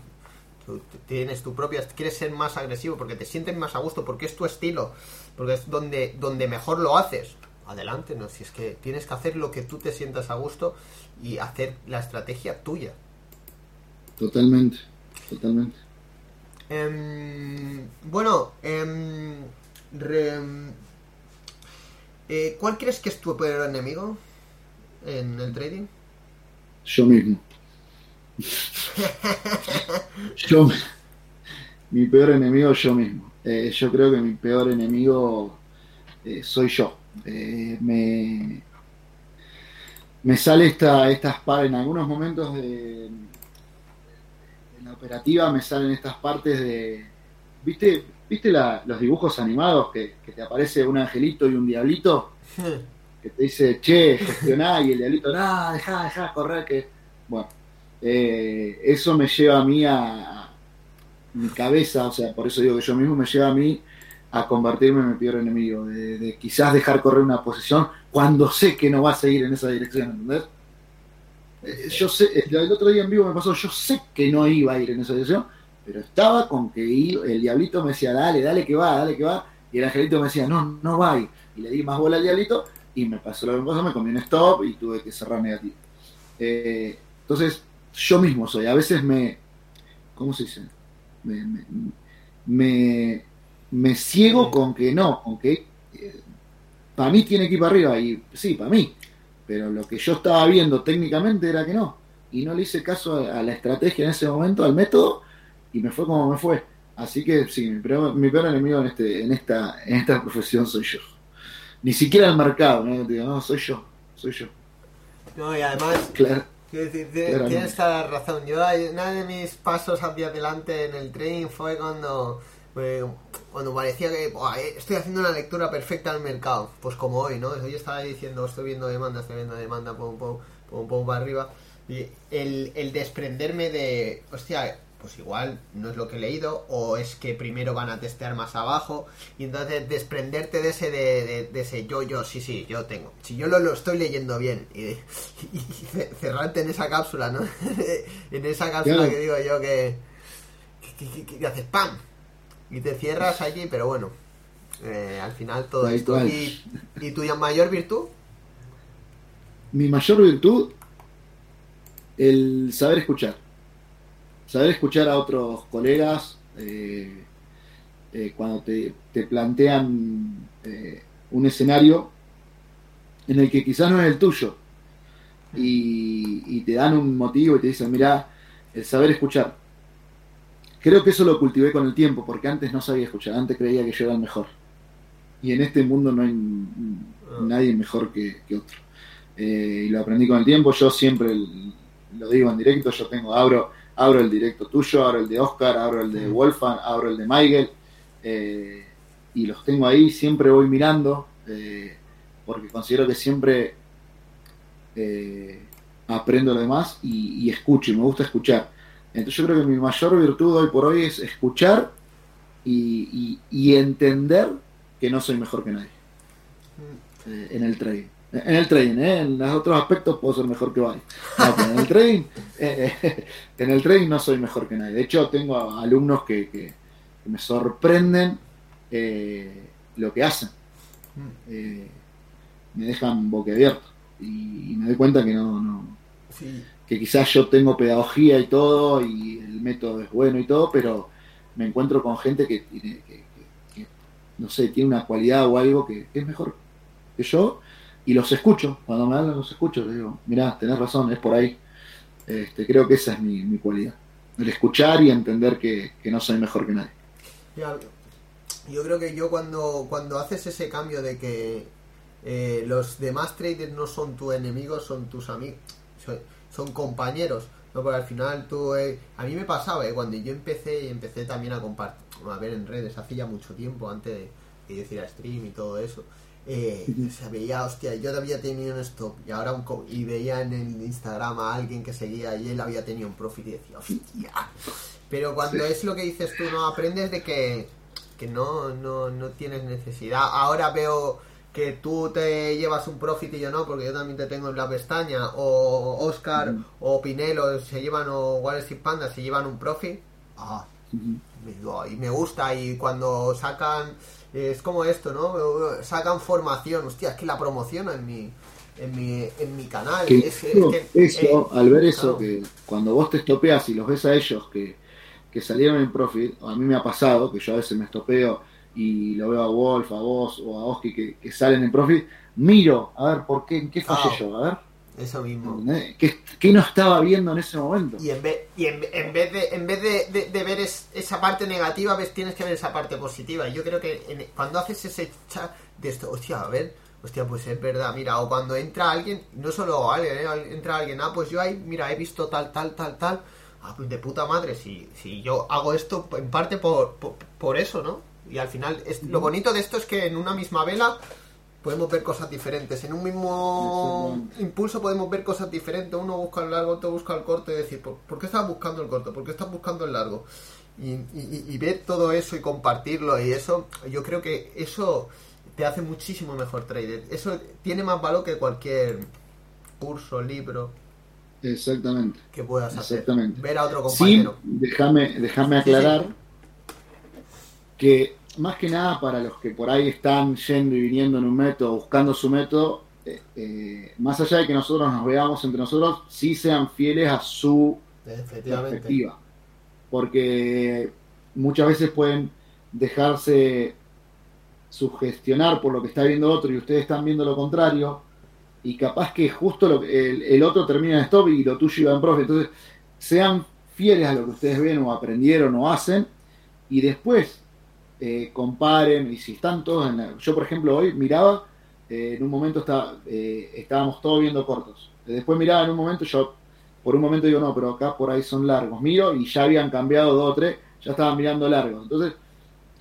tienes tu propia, quieres ser más agresivo porque te sientes más a gusto, porque es tu estilo, porque es donde, donde mejor lo haces. Adelante, no, si es que tienes que hacer lo que tú te sientas a gusto y hacer la estrategia tuya. Totalmente, totalmente. Em, bueno, em, eh, ¿cuál crees que es tu peor enemigo en el trading? Yo mismo. yo, mi peor enemigo yo mismo. Eh, yo creo que mi peor enemigo eh, soy yo. Eh, me, me sale esta, esta espada en algunos momentos de, en la operativa me salen estas partes de. ¿Viste, ¿viste la- los dibujos animados que, que te aparece un angelito y un diablito? Que te dice, che, gestioná, y el diablito, no, dejá, dejá correr, que. Bueno, eh, eso me lleva a mí a, mi cabeza, o sea, por eso digo que yo mismo me lleva a mí a convertirme en mi peor enemigo, de, quizás dejar correr una posición cuando sé que no va a seguir en esa dirección, ¿entendés? Eh, Yo sé, el otro día en vivo me pasó, yo sé que no iba a ir en esa dirección, pero estaba con que el diablito me decía, dale, dale que va, dale que va, y el angelito me decía, no, no va, y y le di más bola al diablito, y me pasó lo que me pasó, me comí un stop y tuve que cerrar negativo. Eh, entonces, yo mismo soy, a veces me, ¿cómo se dice? Me, me, me, me ciego con que no, con que para mí tiene que ir para arriba, y sí, para mí, pero lo que yo estaba viendo técnicamente era que no, y no le hice caso a, a la estrategia en ese momento, al método, y me fue como me fue. Así que sí, mi peor, mi peor enemigo en, este, en, esta, en esta profesión soy yo. Ni siquiera el mercado, ¿no? Digo, no, soy yo, soy yo. No, y además, Claro. Tienes toda la razón. Yo, una de mis pasos hacia adelante en el trading fue cuando, eh, cuando parecía que "Buah, eh, estoy haciendo una lectura perfecta del mercado. Pues como hoy, ¿no? Hoy estaba diciendo, estoy viendo demanda, estoy viendo demanda, pum, pum, pum, pum, para arriba. Y el, el desprenderme de, hostia, pues igual no es lo que he leído, o es que primero van a testear más abajo, y entonces desprenderte de ese, de, de- de ese yo, yo, sí, sí, yo tengo. Si yo lo, lo estoy leyendo bien, y, y- y ce- cerrarte en esa cápsula, ¿no? en esa cápsula que digo yo que, que, que- que- que haces ¡pam! Y te cierras allí, pero bueno, eh, al final todo Tal esto. ¿Y, ¿Y tu mayor virtud? Mi mayor virtud, el saber escuchar. Saber escuchar a otros colegas eh, eh, cuando te, te plantean eh, un escenario en el que quizás no es el tuyo y, y te dan un motivo y te dicen, mira, el saber escuchar. Creo que eso lo cultivé con el tiempo, porque antes no sabía escuchar, antes creía que yo era el mejor. Y en este mundo no hay mm, nadie mejor que, que otro. Y lo aprendí con el tiempo, yo siempre el- lo digo en directo, yo tengo, abro, abro el directo tuyo, abro el de Oscar, abro el de Mm. Wolfgang, abro el de Michael, eh, y los tengo ahí, siempre voy mirando, eh, porque considero que siempre eh, aprendo lo demás y, y escucho, y me gusta escuchar. Entonces yo creo que mi mayor virtud hoy por hoy es escuchar y, y- y entender que no soy mejor que nadie eh, en el trading. En el trading, ¿eh? en los otros aspectos puedo ser mejor que varios. No, pero en el trading, eh, eh, en el trading no soy mejor que nadie. De hecho, tengo alumnos que, que- que me sorprenden eh, lo que hacen. Eh, me dejan boquiabierto y, y me doy cuenta que no, no, Sí. que quizás yo tengo pedagogía y todo y el método es bueno y todo, pero me encuentro con gente que tiene, que, no sé, tiene una cualidad o algo que, que es mejor que yo y los escucho, cuando me hablan los escucho, digo, mirá, tenés razón, es por ahí. Este, creo que esa es mi, mi cualidad, el escuchar y entender que, que no soy mejor que nadie. Yo creo que yo cuando, cuando haces ese cambio de que eh, los demás traders no son tus enemigos, son tus amigos, son, compañeros, ¿no? Porque al final tú... eh, a mí me pasaba, eh, cuando yo empecé y empecé también a compartir, a ver en redes, hace ya mucho tiempo, antes de que yo hiciera stream y todo eso, eh, o sea, veía, hostia, yo había tenido un stop y ahora un co- y veía en el Instagram a alguien que seguía y él había tenido un profit y decía, hostia. Pero cuando Sí. es lo que dices tú, no aprendes de que, que no, no, no tienes necesidad. Ahora veo que tú te llevas un profit y yo no, porque yo también te tengo en la pestaña, o Oscar Ujú. o Pinelo se llevan, o Wall Street Panda se llevan un profit. Ah, y me gusta y cuando sacan es como esto no sacan formación hostia es que la promociono en mi en mi en mi canal. Que es, que, eso, eh, al ver eso, claro. que cuando vos te estopeas y los ves a ellos que, que salieron en profit, a mí me ha pasado que yo a veces me estopeo y lo veo a Wolf, a vos o a Oski que, que salen en profit, miro a ver por qué, en qué fallé yo, a ver, eso mismo ¿entendés? ¿Qué, qué no estaba viendo en ese momento? y en vez y en, en vez de en vez de, de- de ver es- esa parte negativa ves tienes que ver esa parte positiva y yo creo que en- cuando haces ese chat de esto hostia a ver hostia pues es verdad mira o cuando entra alguien no solo alguien ¿eh? entra alguien ah pues yo ahí mira he visto tal tal tal tal ah, pues de puta madre, si, si yo hago esto en parte por, por, por eso, ¿no? Y al final, es, lo bonito de esto es que en una misma vela podemos ver cosas diferentes. En un mismo impulso podemos ver cosas diferentes. Uno busca el largo, otro busca el corto y decir, ¿por, por qué estás buscando el corto? ¿Por qué estás buscando el largo? Y, y- y ver todo eso y compartirlo y eso, yo creo que eso te hace muchísimo mejor trader. Eso tiene más valor que cualquier curso, libro Exactamente. que puedas hacer. Ver a otro Sí, compañero. déjame, déjame Sí, sí. aclarar que más que nada para los que por ahí están yendo y viniendo en un método, buscando su método, eh, eh, más allá de que nosotros nos veamos entre nosotros, sí sean fieles a su perspectiva. Porque muchas veces pueden dejarse sugestionar por lo que está viendo otro y ustedes están viendo lo contrario y capaz que justo lo que- el, el otro termina en stop y lo tuyo iba en profe. Entonces, sean fieles a lo que ustedes ven o aprendieron o hacen y después eh, comparen y si están todos en la- Yo, por ejemplo, hoy miraba, eh, en un momento estaba, eh, estábamos todos viendo cortos. Después miraba en un momento, yo por un momento digo, no, pero acá por ahí son largos. Miro y ya habían cambiado dos o tres, ya estaban mirando largos. Entonces,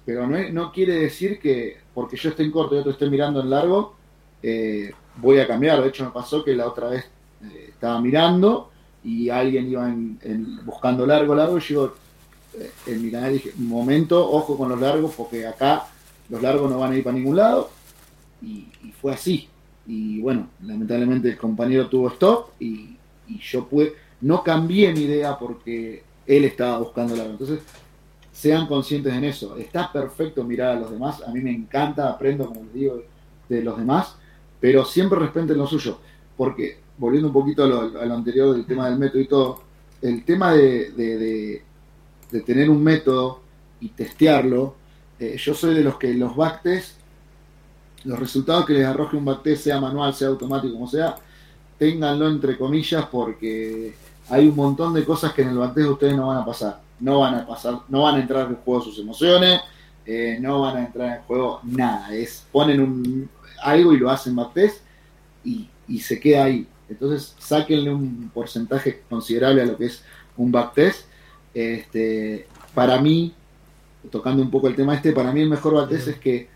pero no, no quiere decir que porque yo esté en corto y otro esté mirando en largo, eh, voy a cambiar. De hecho, me pasó que la otra vez estaba mirando y alguien iba en- en- buscando largo, largo, y yo en mi canal dije, momento, ojo con los largos, porque acá los largos no van a ir para ningún lado. Y, fue así. Y bueno, lamentablemente el compañero tuvo stop y, yo pude, no cambié mi idea porque él estaba buscando largo. Entonces, sean conscientes en eso. Está perfecto mirar a los demás. A mí me encanta, aprendo, como les digo, de los demás, pero siempre respeten lo suyo. Porque, volviendo un poquito a lo, anterior del tema del método y todo, el tema de- de tener un método y testearlo, eh, yo soy de los que los backtests, los resultados que les arroje un backtest, sea manual, sea automático, como sea, ténganlo entre comillas porque hay un montón de cosas que en el backtest ustedes no van a pasar. No van a pasar, no van a entrar en juego sus emociones, eh, no van a entrar en juego nada. Es ponen un algo y lo hacen backtest y, y se queda ahí. Entonces, sáquenle un porcentaje considerable a lo que es un backtest. Este, para mí, tocando un poco el tema este, para mí el mejor Sí. es que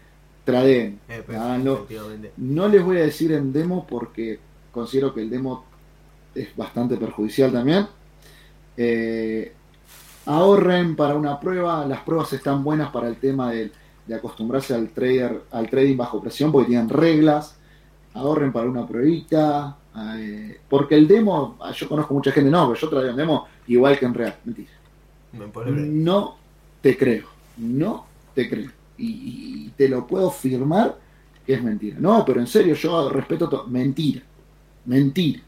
tradeen. Eh, pues, Háganlo. efectivamente. No les voy a decir en demo porque considero que el demo es bastante perjudicial también. Eh, ahorren para una prueba, las pruebas están buenas para el tema de, de acostumbrarse al trader, al trading bajo presión porque tienen reglas. Ahorren para una pruebita. eh, porque el demo, ah, yo conozco mucha gente, no, pero yo tradeo en demo igual que en real. Mentira. No te creo, no te creo. Y, te lo puedo firmar que es mentira. No, pero en serio, yo respeto todo. Mentira, mentira.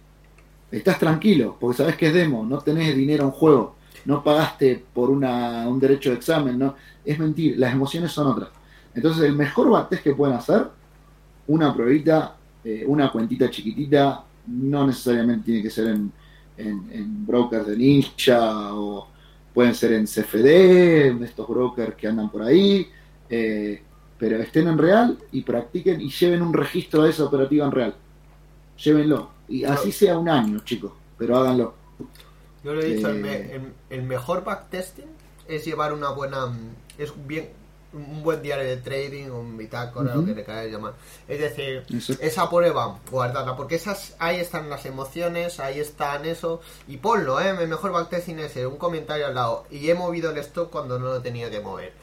Estás tranquilo, porque sabes que es demo, no tenés dinero en juego, no pagaste por una, un derecho de examen, no. Es mentira, las emociones son otras. Entonces, el mejor backtest que pueden hacer, una pruebita, eh, una cuentita chiquitita, no necesariamente tiene que ser en, en, en brokers de ninja o pueden ser en CFD, en estos brokers que andan por ahí, eh, pero estén en real y practiquen y lleven un registro de esa operativa en real. Llévenlo. Y así sea un año, chicos, pero háganlo. Yo lo he dicho, el, Eh, me- el- el mejor backtesting es llevar una buena. mm, Es bien un buen diario de trading, un bitácora, Ujú. lo que le quieras llamar. Es decir, Exacto. esa prueba, guardarla, porque esas ahí están las emociones, ahí están eso. Y ponlo, ¿eh? El mejor backtesting es un comentario al lado. Y he movido el stop cuando no lo tenía que mover.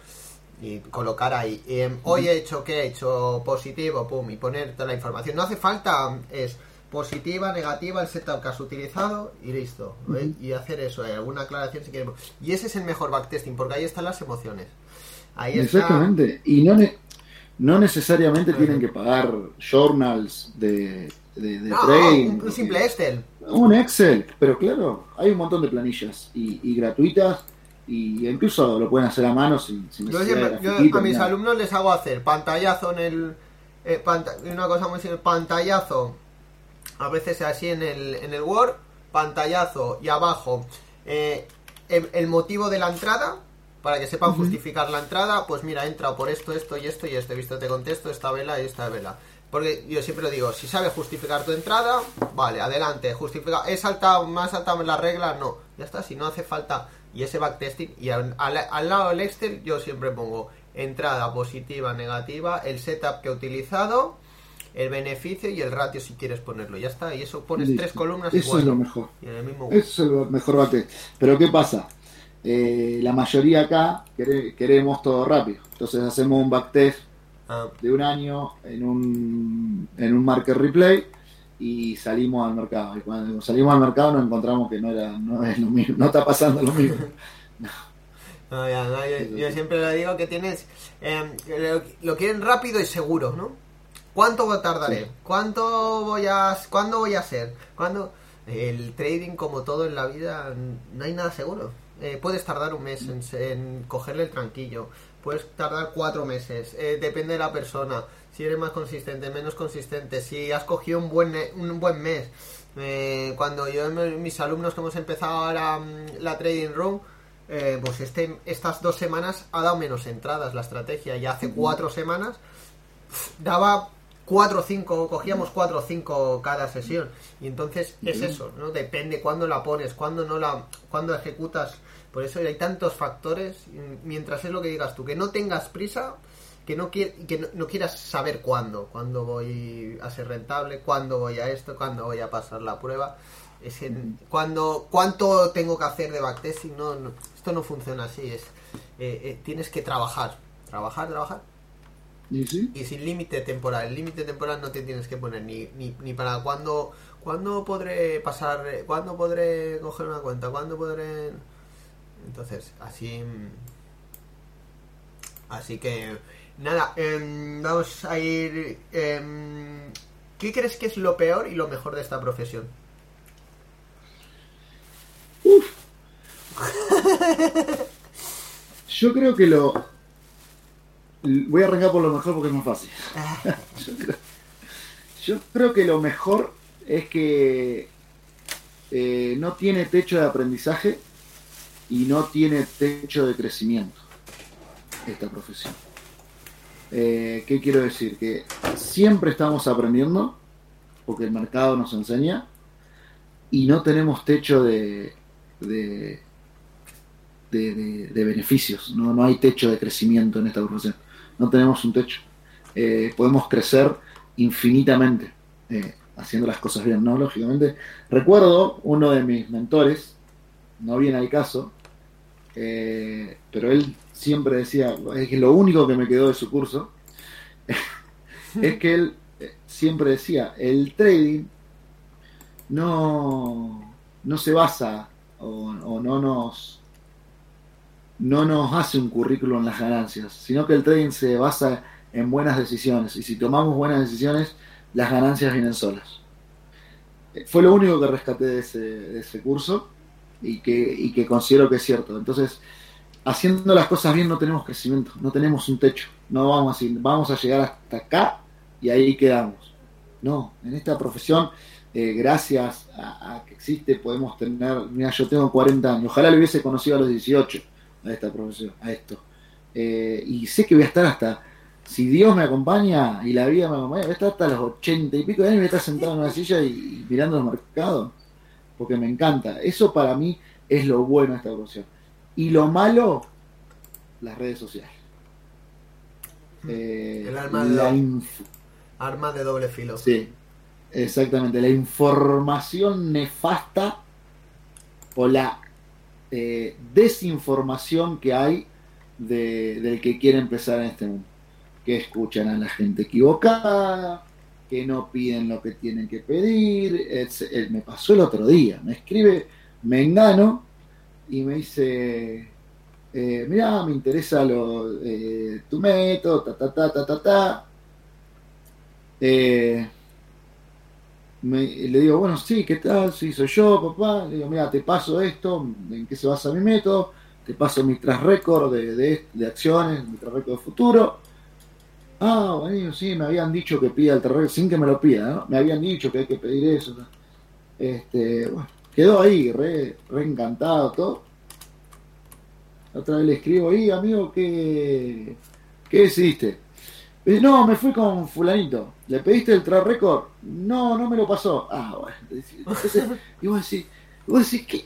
Y colocar ahí. em, hoy he hecho, ¿qué he hecho? Positivo, pum, y poner toda la información. No hace falta, es positiva, negativa, el setup que has utilizado y listo. ¿eh? Y hacer eso, eh, alguna aclaración si queremos. Y ese es el mejor backtesting, porque ahí están las emociones. Ahí está. Exactamente. Y no, ne- no necesariamente tienen que pagar journals de, de, de No, trading. un, simple Excel. Un Excel, pero claro, hay un montón de planillas y, y gratuitas y incluso lo pueden hacer a mano sin, sin Yo, siempre- a mis nada. alumnos les hago hacer pantallazo en el. eh, una cosa muy simple: pantallazo, a veces así en el, en el Word, pantallazo y abajo eh, el, el motivo de la entrada. Para que sepan justificar la entrada, pues mira, he entrado por esto, esto y esto y esto. Visto, te contesto esta vela y esta vela. Porque yo siempre digo, si sabes justificar tu entrada, vale, adelante, justifica. ¿He saltado, más saltado la regla? No, ya está, si no hace falta. Y ese backtesting, y al, al lado del Excel yo siempre pongo entrada positiva, negativa, el setup que he utilizado, el beneficio y el ratio si quieres ponerlo. Ya está, y eso pones tres columnas. Eso es lo mejor. Eso es lo mejor backtest. Pero ¿qué pasa? Eh, la mayoría acá queremos todo rápido. Entonces hacemos un backtest ah. de un año en un, en un market replay y salimos al mercado. Y cuando salimos al mercado nos encontramos que no era no es lo mismo, no está pasando lo mismo. No. yo, siempre le digo que tienes em, lo, quieren rápido y seguro, ¿no? ¿Cuánto tardaré? ¿Cuánto voy a cuándo voy a hacer? ¿Cuándo? El trading como todo en la vida no hay nada seguro. Eh, puedes tardar un mes en, cogerle el tranquillo, puedes tardar cuatro meses, eh, depende de la persona, si eres más consistente, menos consistente, si has cogido un buen, un buen mes. Eh, cuando yo, mis alumnos que hemos empezado ahora mm, la trading room, pues este, estas dos semanas ha dado menos entradas la estrategia, y hace cuatro semanas daba cuatro o cinco, cogíamos cuatro o cinco cada sesión. Y entonces es eso, ¿no? Depende cuándo la pones, cuándo no la, cuándo ejecutas por eso hay tantos factores, mientras es lo que digas tú, que no tengas prisa, que no, que no, quieras saber cuándo, cuándo voy a ser rentable, cuándo voy a esto, cuándo voy a pasar la prueba. Es cuando, cuánto tengo que hacer de backtesting, no, esto no funciona así, es eh, eh, tienes que trabajar, trabajar, trabajar. ¿Y, y sin límite temporal, el límite temporal no te tienes que poner ni, ni, ni para cuándo, cuándo podré pasar, cuándo podré coger una cuenta, cuándo podré entonces, así. Así que. Nada, em, vamos a ir. Em, ¿Qué crees que es lo peor y lo mejor de esta profesión? Uf. Yo creo que lo. Voy a arrancar por lo mejor porque es más fácil. yo, creo, que lo mejor es que eh, no tiene techo de aprendizaje y no tiene techo de crecimiento esta profesión. Eh, ¿Qué quiero decir? Que siempre estamos aprendiendo, porque el mercado nos enseña, y no tenemos techo de, de, de, beneficios, ¿no? no hay techo de crecimiento en esta profesión, no tenemos un techo. Eh, podemos crecer infinitamente eh, haciendo las cosas bien, ¿no? Lógicamente. Recuerdo uno de mis mentores, no viene al caso, eh, pero él siempre decía, es que lo único que me quedó de su curso, es que él eh, siempre decía, el trading no, no se basa o, no nos no nos hace un currículo en las ganancias, sino que el trading se basa en buenas decisiones y si tomamos buenas decisiones, las ganancias vienen solas. Eh, fue lo único que rescaté de ese, de ese curso y que, y que considero que es cierto. Entonces, haciendo las cosas bien no tenemos crecimiento, no tenemos un techo, no vamos a, vamos a llegar hasta acá y ahí quedamos. No, en esta profesión, eh, gracias a, que existe, podemos tener, mira, yo tengo 40 años, ojalá lo hubiese conocido a los 18 a esta profesión, a esto. Eh, y sé que voy a estar hasta, si Dios me acompaña y la vida me acompaña, voy a estar hasta los 80 y pico de años y voy a estar sentado en una silla y mirando el mercado porque me encanta. Eso para mí es lo bueno de esta profesión. Y lo malo, las redes sociales. Eh, El arma de, arma de doble filo. Sí, exactamente. La información nefasta o la eh, desinformación que hay del que quiere empezar en este mundo. Que escuchan a la gente equivocada, que no piden lo que tienen que pedir. Eh, me pasó el otro día, me escribe Mengano y me dice, eh, mira, me interesa lo, eh, tu método, ta, ta, ta, ta, ta, ta. le digo, bueno, sí, ¿qué tal? Sí, soy yo, papá. Le digo, mira, te paso esto, en qué se basa mi método, te paso mi tras récord de, de, de, acciones, mi tras récord futuro Ah, bueno, sí, me habían dicho que pida el terreno, sin que me lo pida, ¿no? Me habían dicho que hay que pedir eso. Este, bueno, quedó ahí, re, encantado todo. Otra vez le escribo, y amigo, ¿qué, qué? Eh, No, me fui con fulanito. ¿Le pediste el track record? No, no me lo pasó. Ah, bueno. Entonces, y vos decís, vos decís, ¿qué?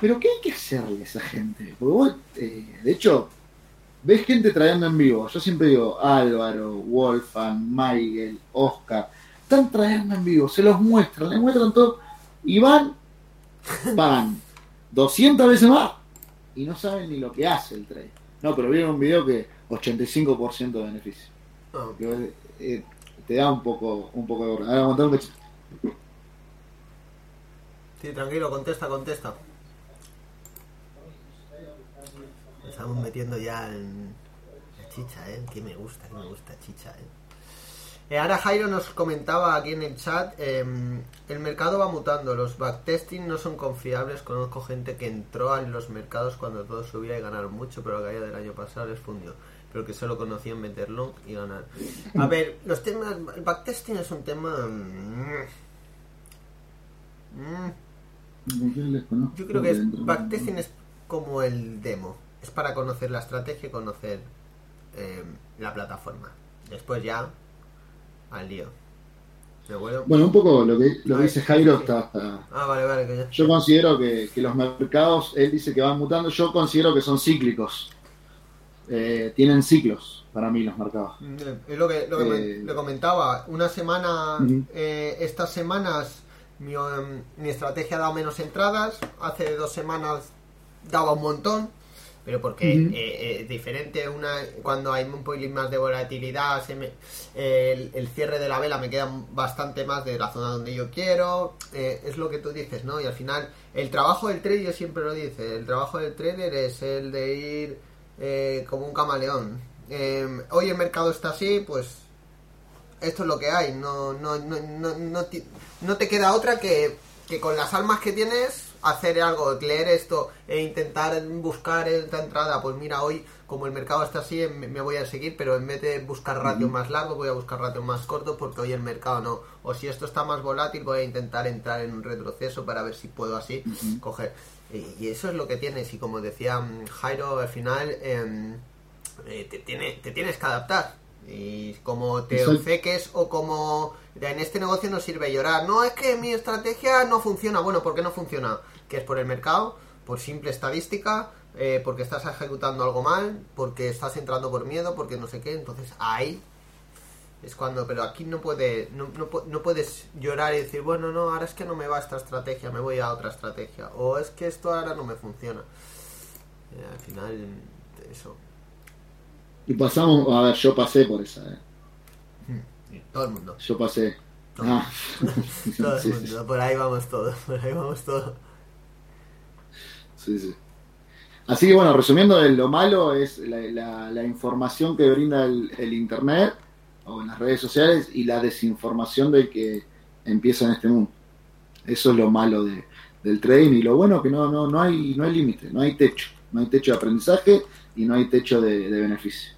¿pero qué hay que hacerle a esa gente? Porque vos, eh, de hecho, ves gente trayendo en vivo. Yo siempre digo, Álvaro, Wolfgang, Miguel, Oscar. Están trayendo en vivo, se los muestran, les muestran todo. Y van, pagan 200 veces más y no saben ni lo que hace el trade. No, pero vieron un video que 85% de beneficio. Ah, Que, eh, te da un poco, un poco de. Ahora aguantá un. Sí, tranquilo, contesta, contesta. Estamos metiendo ya en la chicha, ¿eh? Que me gusta, que me gusta chicha, ¿eh? Eh, ahora Jairo nos comentaba aquí en el chat, eh, el mercado va mutando, los backtesting no son confiables, conozco gente que entró en los mercados cuando todo subía y ganaron mucho, pero la caída del año pasado les fundió, pero que solo conocían meter long y ganar. A ver, los temas, el backtesting es un tema... mm, mm, yo creo que es, backtesting es como el demo. Es para conocer la estrategia y conocer eh, la plataforma. Después ya al lío. Bueno, un poco lo que, lo que dice Jairo está, está- Ah, vale, vale. Que ya. Yo considero que, que los mercados, él dice que van mutando, yo considero que son cíclicos. Eh, tienen ciclos para mí los mercados. Mm, Es lo que, lo que Eh, me- le comentaba. Una semana, eh, estas semanas, mi, em, mi estrategia ha dado menos entradas. Hace dos semanas daba un montón. Pero porque eh, eh, diferente una cuando hay un poquito más de volatilidad, se me- el, el cierre de la vela me queda bastante más de la zona donde yo quiero. eh, es lo que tú dices, ¿no? Y al final, el trabajo del trader, yo siempre lo dice, el trabajo del trader es el de ir eh, como un camaleón. Eh, hoy el mercado está así, pues esto es lo que hay. No, no, no, no, no, no te queda otra que, que con las almas que tienes hacer algo, leer esto e intentar buscar esta entrada. Pues mira, hoy como el mercado está así, me me voy a seguir, pero en vez de buscar ratios más largos, voy a buscar ratios más cortos porque hoy el mercado no. O si esto está más volátil, voy a intentar entrar en un retroceso para ver si puedo así coger. Y, eso es lo que tienes. Y como decía mm, Jairo, al final em, eh, te, tiene, te tienes que adaptar. Y como te obceques o como en este negocio no sirve llorar. No, es que mi estrategia no funciona. Bueno, ¿por qué no funciona? Que es por el mercado, por simple estadística, eh, porque estás ejecutando algo mal, porque estás entrando por miedo, porque no sé qué. Entonces ahí es cuando, pero aquí no puede, no, no, no puedes llorar y decir, bueno, no, ahora es que no me va esta estrategia, me voy a otra estrategia. O es que esto ahora no me funciona. Eh, al final, eso. Y pasamos, a ver, yo pasé por esa, eh. Todo el mundo. yo pasé. Todo, Ah. todo el Sí, mundo. Por ahí vamos todos. Por ahí vamos todos. Sí, sí. Así que bueno, resumiendo, lo malo es la, la- la información que brinda el, el Internet o en las redes sociales y la desinformación del que empieza en este mundo. Eso es lo malo de- del trading y lo bueno que no, no, no hay, no hay límite, no hay techo. No hay techo de aprendizaje y no hay techo de, de beneficio.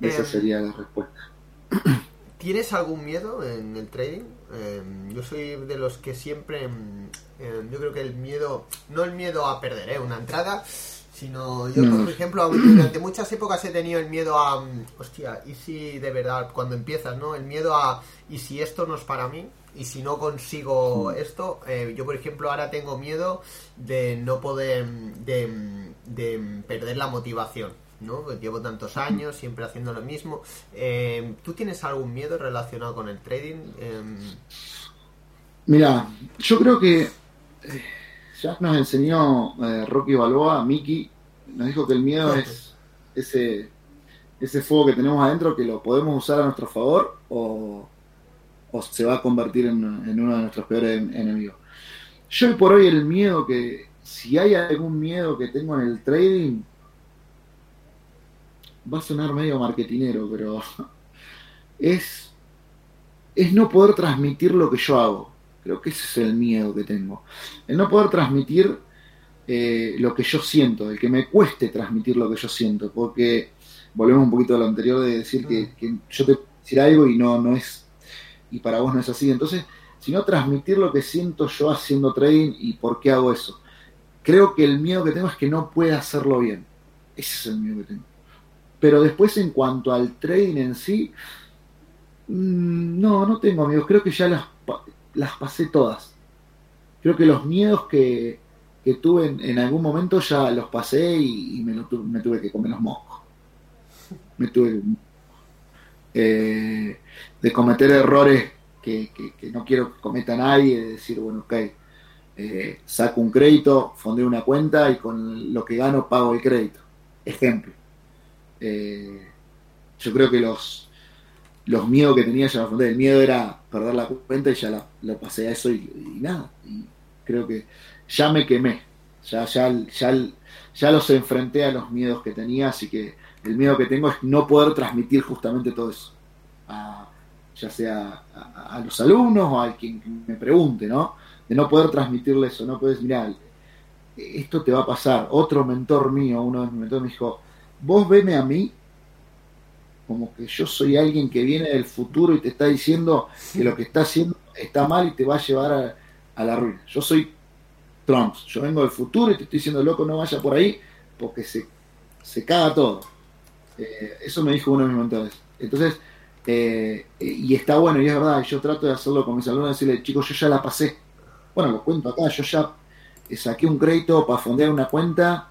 Esa Em, sería la respuesta. ¿Tienes algún miedo en el trading? Eh, yo soy de los que siempre, mm, eh, yo creo que el miedo, no el miedo a perder ¿eh? una entrada, sino yo, No. por ejemplo, durante muchas épocas he tenido el miedo a, mm, hostia, y si de verdad, cuando empiezas, ¿no? El miedo a, y si esto no es para mí, y si no consigo esto, eh, yo por ejemplo ahora tengo miedo de no poder, mm, de, mm, de mm, perder la motivación. ¿No? Pues Llevo tantos años siempre haciendo lo mismo. Eh, ¿Tú tienes algún miedo relacionado con el trading? Em, Mira, yo creo que eh, ya nos enseñó eh, Rocky Balboa, Mickey, nos dijo que el miedo es ese, ese fuego que tenemos adentro que lo podemos usar a nuestro favor o, o se va a convertir en, en uno de nuestros peores en- enemigos. Yo por hoy el miedo que, si hay algún miedo que tengo en el trading, va a sonar medio marketinero, pero es, es no poder transmitir lo que yo hago. Creo que ese es el miedo que tengo. El no poder transmitir eh, lo que yo siento, el que me cueste transmitir lo que yo siento, porque volvemos un poquito a lo anterior de decir que, que yo te decir algo y no, no es, y para vos no es así. Entonces, sino transmitir lo que siento yo haciendo trading y por qué hago eso. Creo que el miedo que tengo es que no pueda hacerlo bien. Ese es el miedo que tengo. Pero después en cuanto al trading en sí, mm, no, no tengo amigos, creo que ya las, las pasé todas. Creo que los miedos que, tuve en, algún momento ya los pasé y, me, me, tuve que comer los moscos. Me tuve eh, de cometer errores que, no quiero que cometa nadie, de decir, bueno, ok, eh, saco un crédito, fondeo una cuenta y con lo que gano pago el crédito. Ejemplo. Eh, yo creo que los, los miedos que tenía ya la el miedo era perder la cuenta y ya lo pasé a eso y, nada. Y creo que ya me quemé. Ya, ya, ya, ya los enfrenté a los miedos que tenía, así que el miedo que tengo es no poder transmitir justamente todo eso. ya sea a, los alumnos o a quien me pregunte, ¿no? De no poder transmitirle eso, no puedes, mirar esto te va a pasar. Otro mentor mío, uno de mis mentores me dijo, vos veme a mí como que yo soy alguien que viene del futuro y te está diciendo que lo que está haciendo está mal y te va a llevar a, la ruina. Yo soy Trump, yo vengo del futuro y te estoy diciendo, loco, no vaya por ahí porque se, se caga todo. Eh, eso me dijo uno de mis mentores. Entonces, eh, y está bueno, y es verdad, yo trato de hacerlo con mis alumnos, decirle, chicos, yo ya la pasé. Bueno, lo cuento acá, yo ya saqué un crédito para fondear una cuenta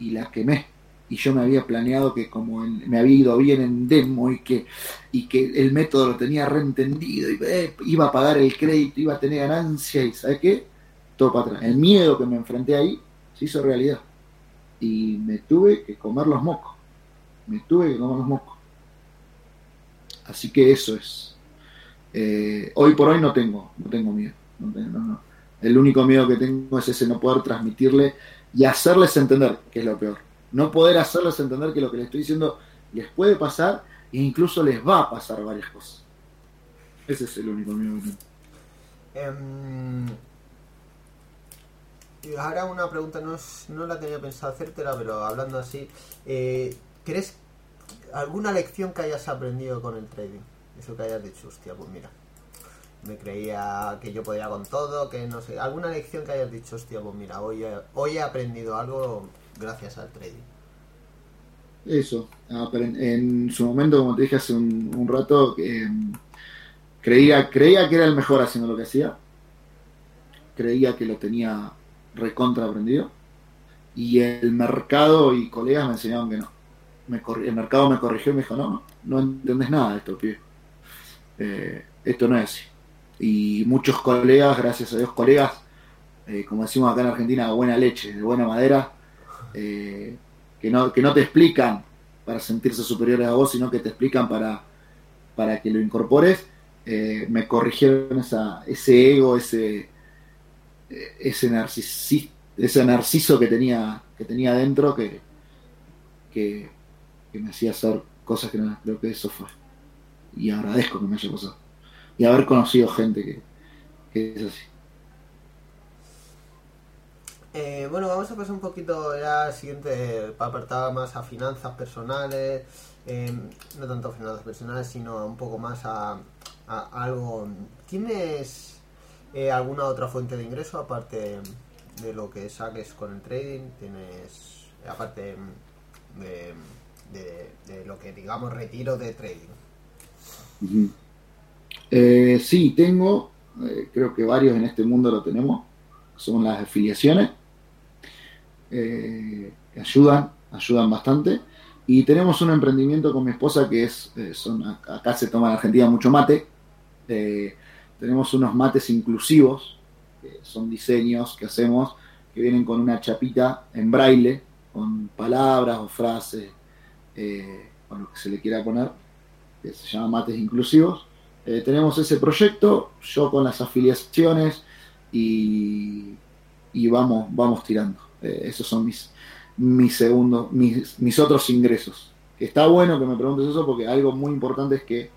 y la quemé. Y yo me había planeado que como me había ido bien en demo y que, y que el método lo tenía reentendido, y, eh, iba a pagar el crédito, iba a tener ganancia y ¿sabes qué? Todo para atrás. El miedo que me enfrenté ahí se hizo realidad. Y me tuve que comer los mocos me tuve que comer los mocos. Así que eso es. Eh, hoy por hoy no tengo, no tengo miedo. El único miedo que tengo es ese no poder transmitirle y hacerles entender, que es lo peor. No poder hacerles entender que lo que les estoy diciendo les puede pasar e incluso les va a pasar varias cosas. Ese es el único miedo que tengo. Em, ahora una pregunta, no, no la tenía pensado hacértela, pero hablando así, eh, ¿Crees alguna lección que hayas aprendido con el trading? Eso que hayas dicho, hostia, pues mira, me creía que yo podía con todo, que no sé, alguna lección que hayas dicho, hostia, pues mira, hoy he, hoy he aprendido algo gracias al trading. Eso, en su momento, como te dije hace un, rato, creía, creía que era el mejor haciendo lo que hacía, creía que lo tenía recontra aprendido, y el mercado y colegas me enseñaron que no el mercado me corrigió y me dijo, no, no entendés nada de esto, pibe. Eh, esto no es así. Y muchos colegas, gracias a Dios, colegas, eh, como decimos acá en Argentina, buena leche, de buena madera, eh, que, no, que no te explican para sentirse superiores a vos, sino que te explican para, para que lo incorpores, me corrigieron esa, ese ego, ese, ese, ese narciso que tenía, que tenía dentro que, que, que me hacía hacer cosas que no creo que eso fue. Y agradezco que me haya pasado. Y haber conocido gente que, es así. Eh, bueno, vamos a pasar un poquito ya al siguiente, apartar más a finanzas personales, eh, no tanto a finanzas personales, sino un poco más a, algo. ¿Tienes eh, alguna otra fuente de ingreso aparte de lo que saques con el trading? ¿Tienes, aparte de de, lo que digamos retiro de trading. Eh, sí, tengo, eh, creo que varios en este mundo lo tenemos, son las afiliaciones, eh, que ayudan, ayudan bastante. Y tenemos un emprendimiento con mi esposa que es, son, acá se toma en Argentina mucho mate, tenemos unos mates inclusivos, que son diseños que hacemos, que vienen con una chapita en braille, con palabras o frases eh, o lo que se le quiera poner, que se llama Mates Inclusivos. Eh, tenemos ese proyecto, yo con las afiliaciones y, y vamos, vamos tirando. Eh, esos son mis, mis, segundo, mis, mis otros ingresos. está bueno que me preguntes eso porque algo muy importante es que,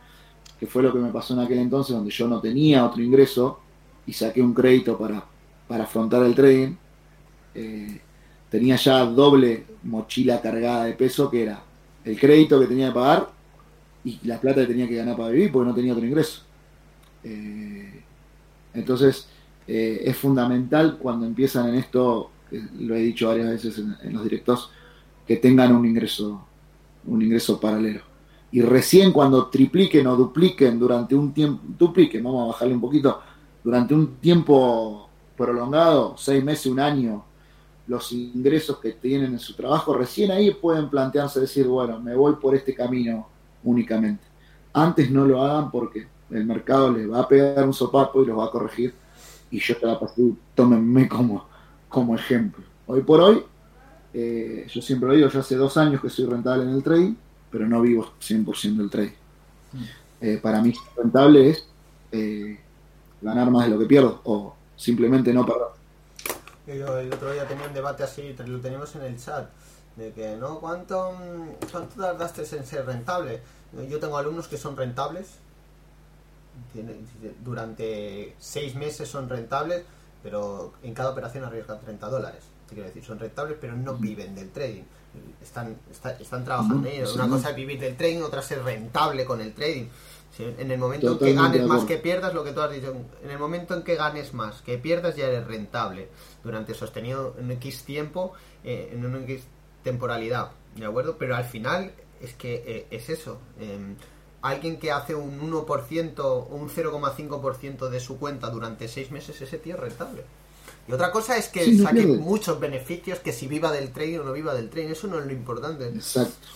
que fue lo que me pasó en aquel entonces donde yo no tenía otro ingreso y saqué un crédito para, para afrontar el trading. Eh, tenía ya doble mochila cargada de peso que era el crédito que tenía que pagar y la plata que tenía que ganar para vivir porque no tenía otro ingreso. Eh, entonces, es fundamental cuando empiezan en esto, lo he dicho varias veces en, los directos, que tengan un ingreso, un ingreso paralelo. Y recién cuando tripliquen o dupliquen durante un tiempo, dupliquen, vamos a bajarle un poquito, durante un tiempo prolongado, seis meses, un año, los ingresos que tienen en su trabajo, recién ahí pueden plantearse decir, bueno, me voy por este camino únicamente. Antes no lo hagan porque el mercado les va a pegar un sopapo y los va a corregir. Y yo te la pasé, tómenme como, como ejemplo. Hoy por hoy, eh, yo siempre lo digo, yo hace dos años que soy rentable en el trading, pero no vivo 100% del trading. Mm. Eh, para mí rentable es eh, ganar más de lo que pierdo o simplemente no perder. Yo el otro día tenía un debate así, lo teníamos en el chat, de que, ¿no? ¿Cuánto, cuánto tardaste en ser rentable? Yo tengo alumnos que son rentables, durante seis meses son rentables, pero en cada operación arriesgan 30 dólares. Quiero decir, son rentables, pero no viven del trading. Están, están trabajando en ello. Una cosa es vivir del trading, otra es ser rentable con el trading. En el momento en que ganes más que pierdas, lo que tú has dicho, en el momento en que ganes más que pierdas, ya eres rentable durante sostenido en X tiempo, eh, en una X temporalidad, ¿de acuerdo? Pero al final es que eh, es eso. Em, alguien que hace un 1% o un 0,5% de su cuenta durante 6 meses, ese tío es rentable. Y otra cosa es que saque muchos beneficios, que si viva del trading o no viva del trading, eso no es lo importante. Exacto.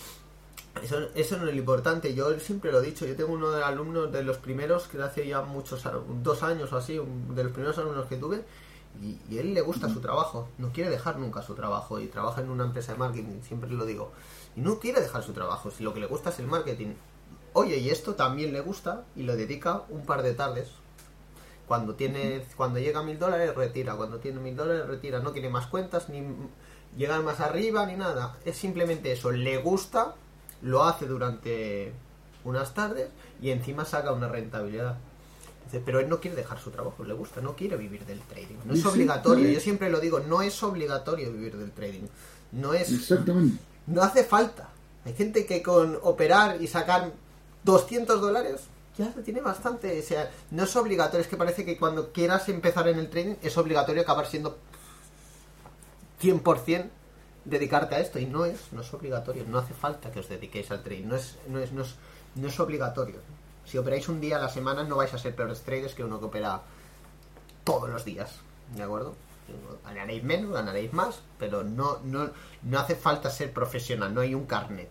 Eso, eso no es lo importante, yo siempre lo he dicho, yo tengo uno de los alumnos de los primeros, que hace ya muchos, dos años o así, de los primeros alumnos que tuve, y, a él le gusta su trabajo, no quiere dejar nunca su trabajo, y trabaja en una empresa de marketing, siempre lo digo, y no quiere dejar su trabajo, si lo que le gusta es el marketing. Oye, y esto también le gusta, y lo dedica un par de tardes. Cuando tiene, cuando llega a mil dólares, retira, cuando tiene mil dólares, retira, no quiere más cuentas, ni llegar más arriba, ni nada, es simplemente eso, le gusta lo hace durante unas tardes y encima saca una rentabilidad. pero él no quiere dejar su trabajo, le gusta, no quiere vivir del trading. No es obligatorio, yo siempre lo digo, no es obligatorio vivir del trading. No es. Exactamente. No hace falta. Hay gente que con operar y sacar 200 dólares ya se tiene bastante. O sea, no es obligatorio, es que parece que cuando quieras empezar en el trading es obligatorio acabar siendo 100% dedicarte a esto y no es, no es obligatorio, no hace falta que os dediquéis al trading, no es, no es, no es, no es obligatorio. Si operáis un día a la semana no vais a ser peores traders que uno que opera todos los días, ¿de acuerdo? Ganaréis menos, ganaréis más, pero no, no, no hace falta ser profesional, no hay un carnet.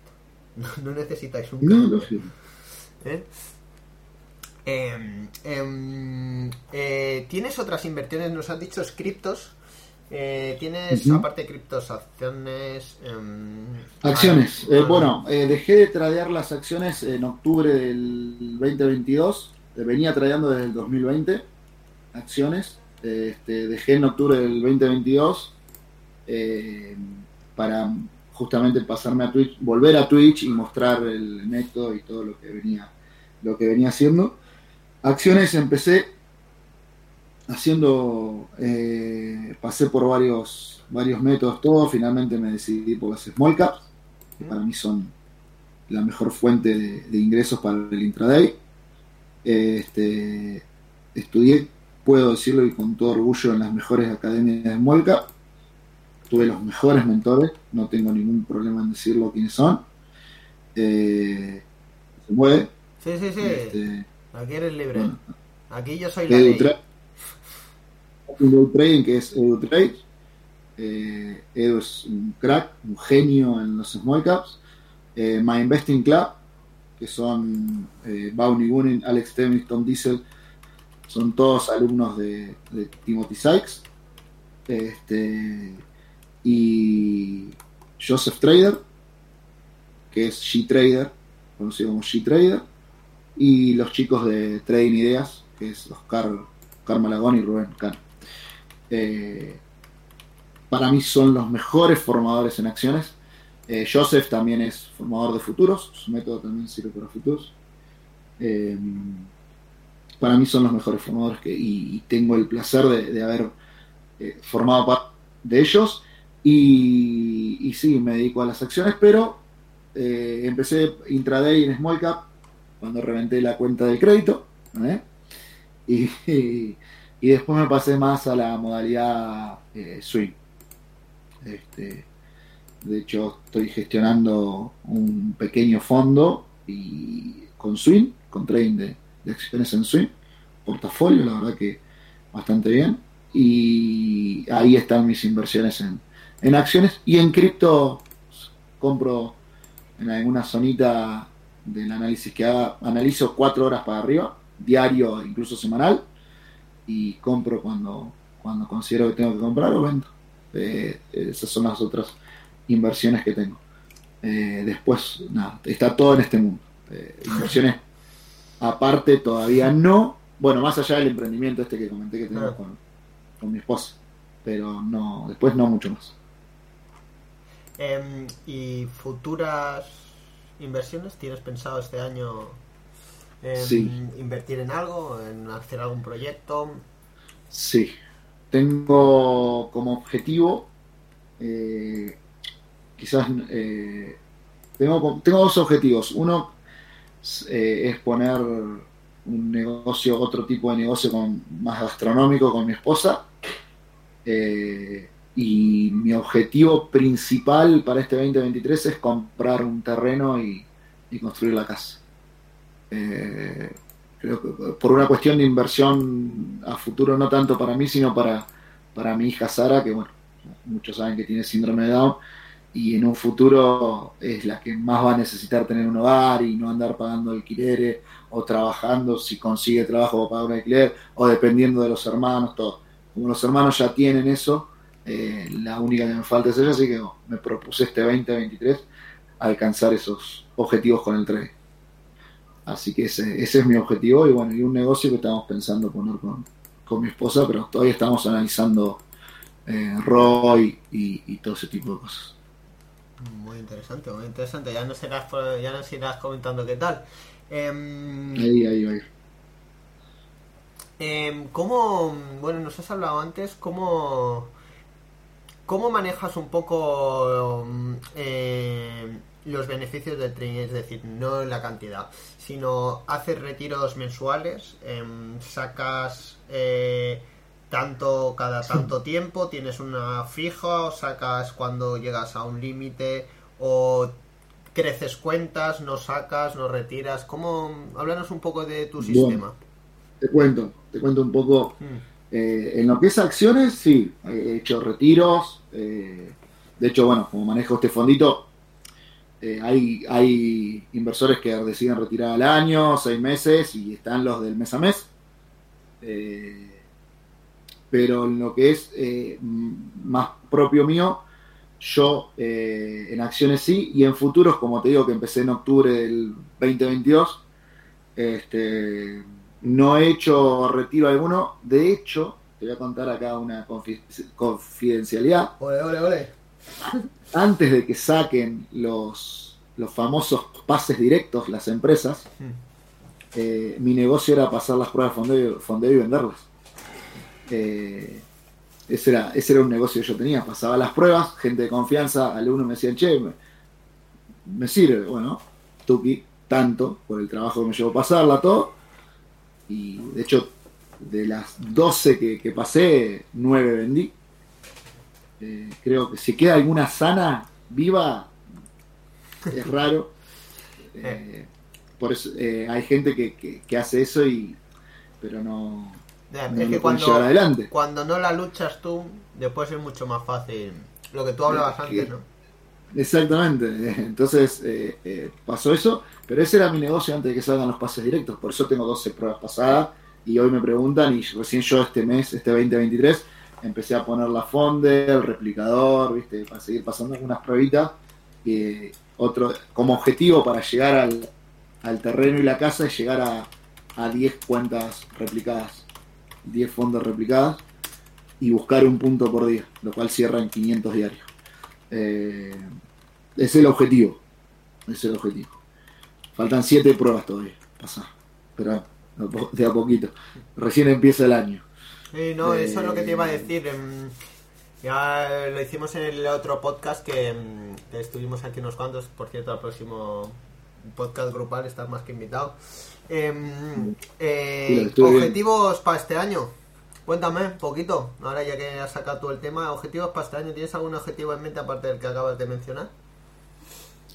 No, necesitáis un carnet. ¿Eh? Em, em, eh, ¿Tienes otras inversiones? Nos han dicho scriptos eh, ¿Tienes, aparte de criptos, acciones? Em, acciones. Eh, bueno, eh, dejé de tradear las acciones en octubre del 2022. Venía tradeando desde el 2020 acciones. Este, dejé en octubre del 2022 para justamente pasarme a Twitch, volver a Twitch y mostrar el método y todo lo que venía, lo que venía haciendo. Acciones empecé haciendo, eh, pasé por varios, varios métodos, todo, finalmente me decidí por las small caps, que para mí son la mejor fuente de, ingresos para el intraday. Este, estudié, puedo decirlo y con todo orgullo, en las mejores academias de small cap. Tuve los mejores mentores, no tengo ningún problema en decirlo quiénes son. Eh, se mueve. Sí, sí, sí. Este, Aquí eres libre. Aquí yo soy la ley un trading que es Edu Trade. Eh, Edu es un crack, un genio en los small caps. Eh, My Investing Club, que son eh, Bowney Alex Temis, Tom Diesel, son todos alumnos de, Timothy Sykes. Este, y Joseph Trader, que es G-Trader, conocido como G-Trader. Y los chicos de Trading Ideas, que es Oscar, Oscar Malagón y Rubén Cano. Eh, para mí son los mejores formadores en acciones. Eh, Joseph también es formador de futuros, su método también sirve para futuros. Eh, para mí son los mejores formadores y, tengo el placer de, haber formado parte de ellos. Y, y, sí, me dedico a las acciones, pero empecé intraday en Small Cap cuando reventé la cuenta de crédito. y y después me pasé más a la modalidad eh, swing. Este, De hecho, estoy gestionando un pequeño fondo y con Swing, con trading de, de acciones en Swing, portafolio, la verdad que bastante bien. Y ahí están mis inversiones en, en acciones y en cripto compro en alguna zonita del análisis que haga, analizo cuatro horas para arriba, diario, incluso semanal, y compro cuando, cuando considero que tengo que comprar o vendo. Eh, esas son las otras inversiones que tengo. Eh, después, nada, está todo en este mundo. Eh, inversiones aparte todavía no. Bueno, más allá del emprendimiento este que comenté que tengo con, con mi esposa. Pero no, después no mucho más. Em, ¿Y futuras inversiones? ¿Tienes pensado este año en Sí. invertir en algo, en hacer algún proyecto? Sí, tengo como objetivo, eh, quizás, eh, tengo, tengo dos objetivos. Uno eh, es poner un negocio, otro tipo de negocio con, más gastronómico con mi esposa. Eh, y mi objetivo principal para este 2023 es comprar un terreno y, y construir la casa. Eh, creo que por una cuestión de inversión a futuro, no tanto para mí, sino para, para mi hija Sara, que bueno, muchos saben que tiene síndrome de Down, y en un futuro es la que más va a necesitar tener un hogar y no andar pagando alquileres o trabajando si consigue trabajo para pagar un alquiler o dependiendo de los hermanos, todo. Como los hermanos ya tienen eso, eh, la única que me falta es ella, así que me propuse este 2023 alcanzar esos objetivos con el trade. Así que ese, ese es mi objetivo y bueno, y un negocio que estamos pensando poner con, con mi esposa, pero todavía estamos analizando eh, ROI y, y todo ese tipo de cosas. Muy interesante, muy interesante. Ya nos irás, ya nos irás comentando qué tal. Em, Ahí, ahí, ahí. Em, ¿Cómo, bueno, nos has hablado antes, cómo, cómo manejas un poco mm, eh, los beneficios del trading? Es decir, no la cantidad, sino haces retiros mensuales, em, sacas eh, tanto cada tanto tiempo, tienes una fija, o sacas cuando llegas a un límite, o creces cuentas, no sacas, no retiras. ¿Cómo? Háblanos un poco de tu Bueno. sistema. Te cuento, te cuento un poco. Mm. Eh, en lo que es acciones, sí, he hecho retiros. Eh, de hecho, bueno, como manejo este fondito, eh, hay, hay inversores que deciden retirar al año, seis meses, y están los del mes a mes. Eh, pero en lo que es más propio mío, yo en acciones sí, y en futuros, como te digo, que empecé en octubre del 2022, este, no he hecho retiro alguno. De hecho, te voy a contar acá una confi- confidencialidad. Ole, ole, ole. Antes de que saquen los, los famosos pases directos, las empresas, eh, mi negocio era pasar las pruebas de fondeo, fondeo y venderlas. Eh, ese, era, ese era un negocio que yo tenía. Pasaba las pruebas, gente de confianza, alumnos me decían, che, me, me sirve. Bueno, Tuki, tanto por el trabajo que me llevó pasarla, todo. Y de hecho, de las 12 que, que pasé, 9 vendí. Eh, creo que si queda alguna sana, viva, es raro. Eh, por eso eh, hay gente que, que- que hace eso y pero no, es que cuando, llevar adelante. cuando no la luchas tú, después es mucho más fácil. Lo que tú hablabas antes, ¿no? Exactamente. Entonces eh, eh, pasó eso, pero ese era mi negocio antes de que salgan los pases directos. Por eso tengo 12 pruebas pasadas y hoy me preguntan y recién yo este mes, este 2023, empecé a poner la fonde, el replicador, viste, para seguir pasando algunas pruebitas. Y otro, como objetivo para llegar al, al terreno y la casa es llegar a, a 10 cuentas replicadas, 10 fondos replicadas y buscar un punto por día, lo cual cierra en 500 diarios. Eh, es el objetivo. Es el objetivo. Faltan siete pruebas todavía. Pasar. Pero de a poquito. Recién empieza el año. Sí, no, Eh, eso es lo que te iba a decir. em, Ya lo hicimos en el otro podcast que, em, que estuvimos aquí unos cuantos. Por cierto, al próximo podcast grupal estás más que invitado. Em, eh, Sí, objetivos para este año. Cuéntame un poquito, ahora ya que has sacado tú el tema, objetivos para este año, ¿tienes algún objetivo en mente aparte del que acabas de mencionar?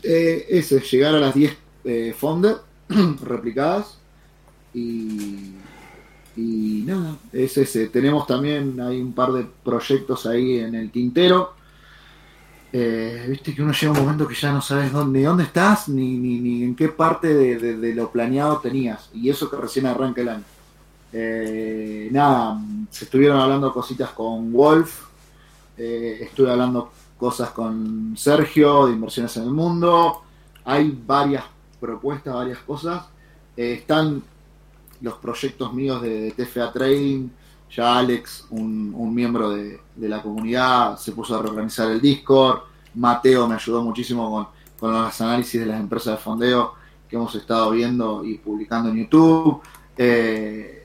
Eh, ese, llegar a las 10 eh, replicadas y, y nada, es ese. Tenemos también, hay un par de proyectos ahí en el tintero. Eh, viste que uno llega un momento que ya no sabes dónde, ni dónde estás ni, ni, ni en qué parte de, lo planeado tenías. Y eso que recién arranca el año. Eh, nada, se estuvieron hablando cositas con Wolf. Eh, estuve hablando cosas con Sergio de Inversiones en el Mundo. Hay varias propuestas, varias cosas. están los proyectos míos de, TFA Trading. Ya Alex, un, miembro de, la comunidad, se puso a reorganizar el Discord. Mateo me ayudó muchísimo con, los análisis de las empresas de fondeo que hemos estado viendo y publicando en YouTube. Eh,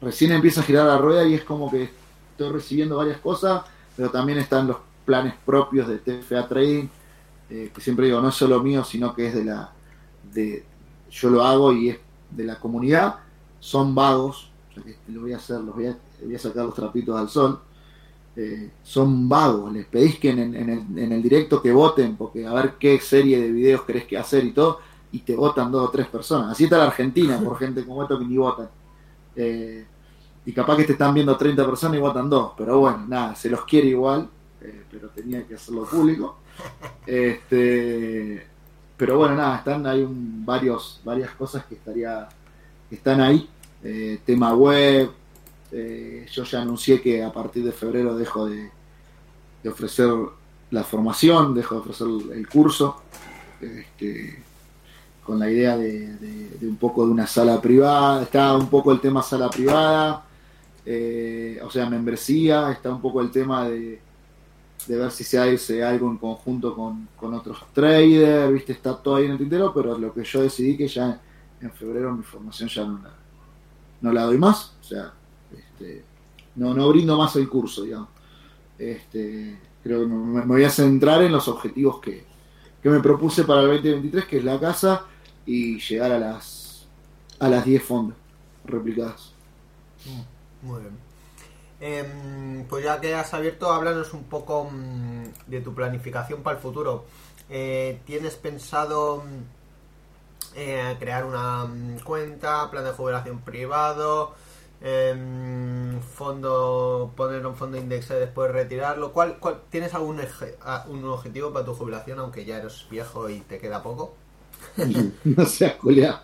recién empieza a girar la rueda y es como que estoy recibiendo varias cosas, pero también están los planes propios de TFA Trading, eh, que siempre digo, no es solo mío, sino que es de la, de, yo lo hago y es de la comunidad, son vagos, lo voy a hacer, los voy a, sacar los trapitos al sol, eh, son vagos, les pedís que en, el, directo que voten, porque a ver qué serie de videos querés que hacer y todo, y te votan dos o tres personas. Así está la Argentina, por gente como esto que ni votan. Eh, y capaz que te están viendo 30 personas y votan dos, pero bueno, nada, se los quiere igual, eh, pero tenía que hacerlo público. Este, pero bueno, nada, están hay un, varios, varias cosas que estaría están ahí. Eh, tema web, eh, yo ya anuncié que a partir de febrero dejo de, ofrecer la formación, dejo de ofrecer el curso, este, con la idea de, un poco de una sala privada, está un poco el tema sala privada, eh, o sea, membresía, está un poco el tema de, ver si se hace algo en conjunto con, con, otros traders, viste, está todo ahí en el tintero, pero lo que yo decidí que ya en febrero mi formación ya no la, no la doy más, o sea, este, no, no brindo más el curso, digamos. Este, creo que me, voy a centrar en los objetivos que, me propuse para el 2023, que es la casa y llegar a las a las 10 fondos replicadas. Mm, muy bien. Em, pues ya que has abierto, háblanos un poco mm, de tu planificación para el futuro. Eh, ¿Tienes pensado mm, eh, crear una mm, cuenta, plan de jubilación privado, em, fondo, poner un fondo index y después retirarlo. ¿Cuál, cuál, ¿Tienes algún un objetivo para tu jubilación, aunque ya eres viejo y te queda poco? no seas Julián.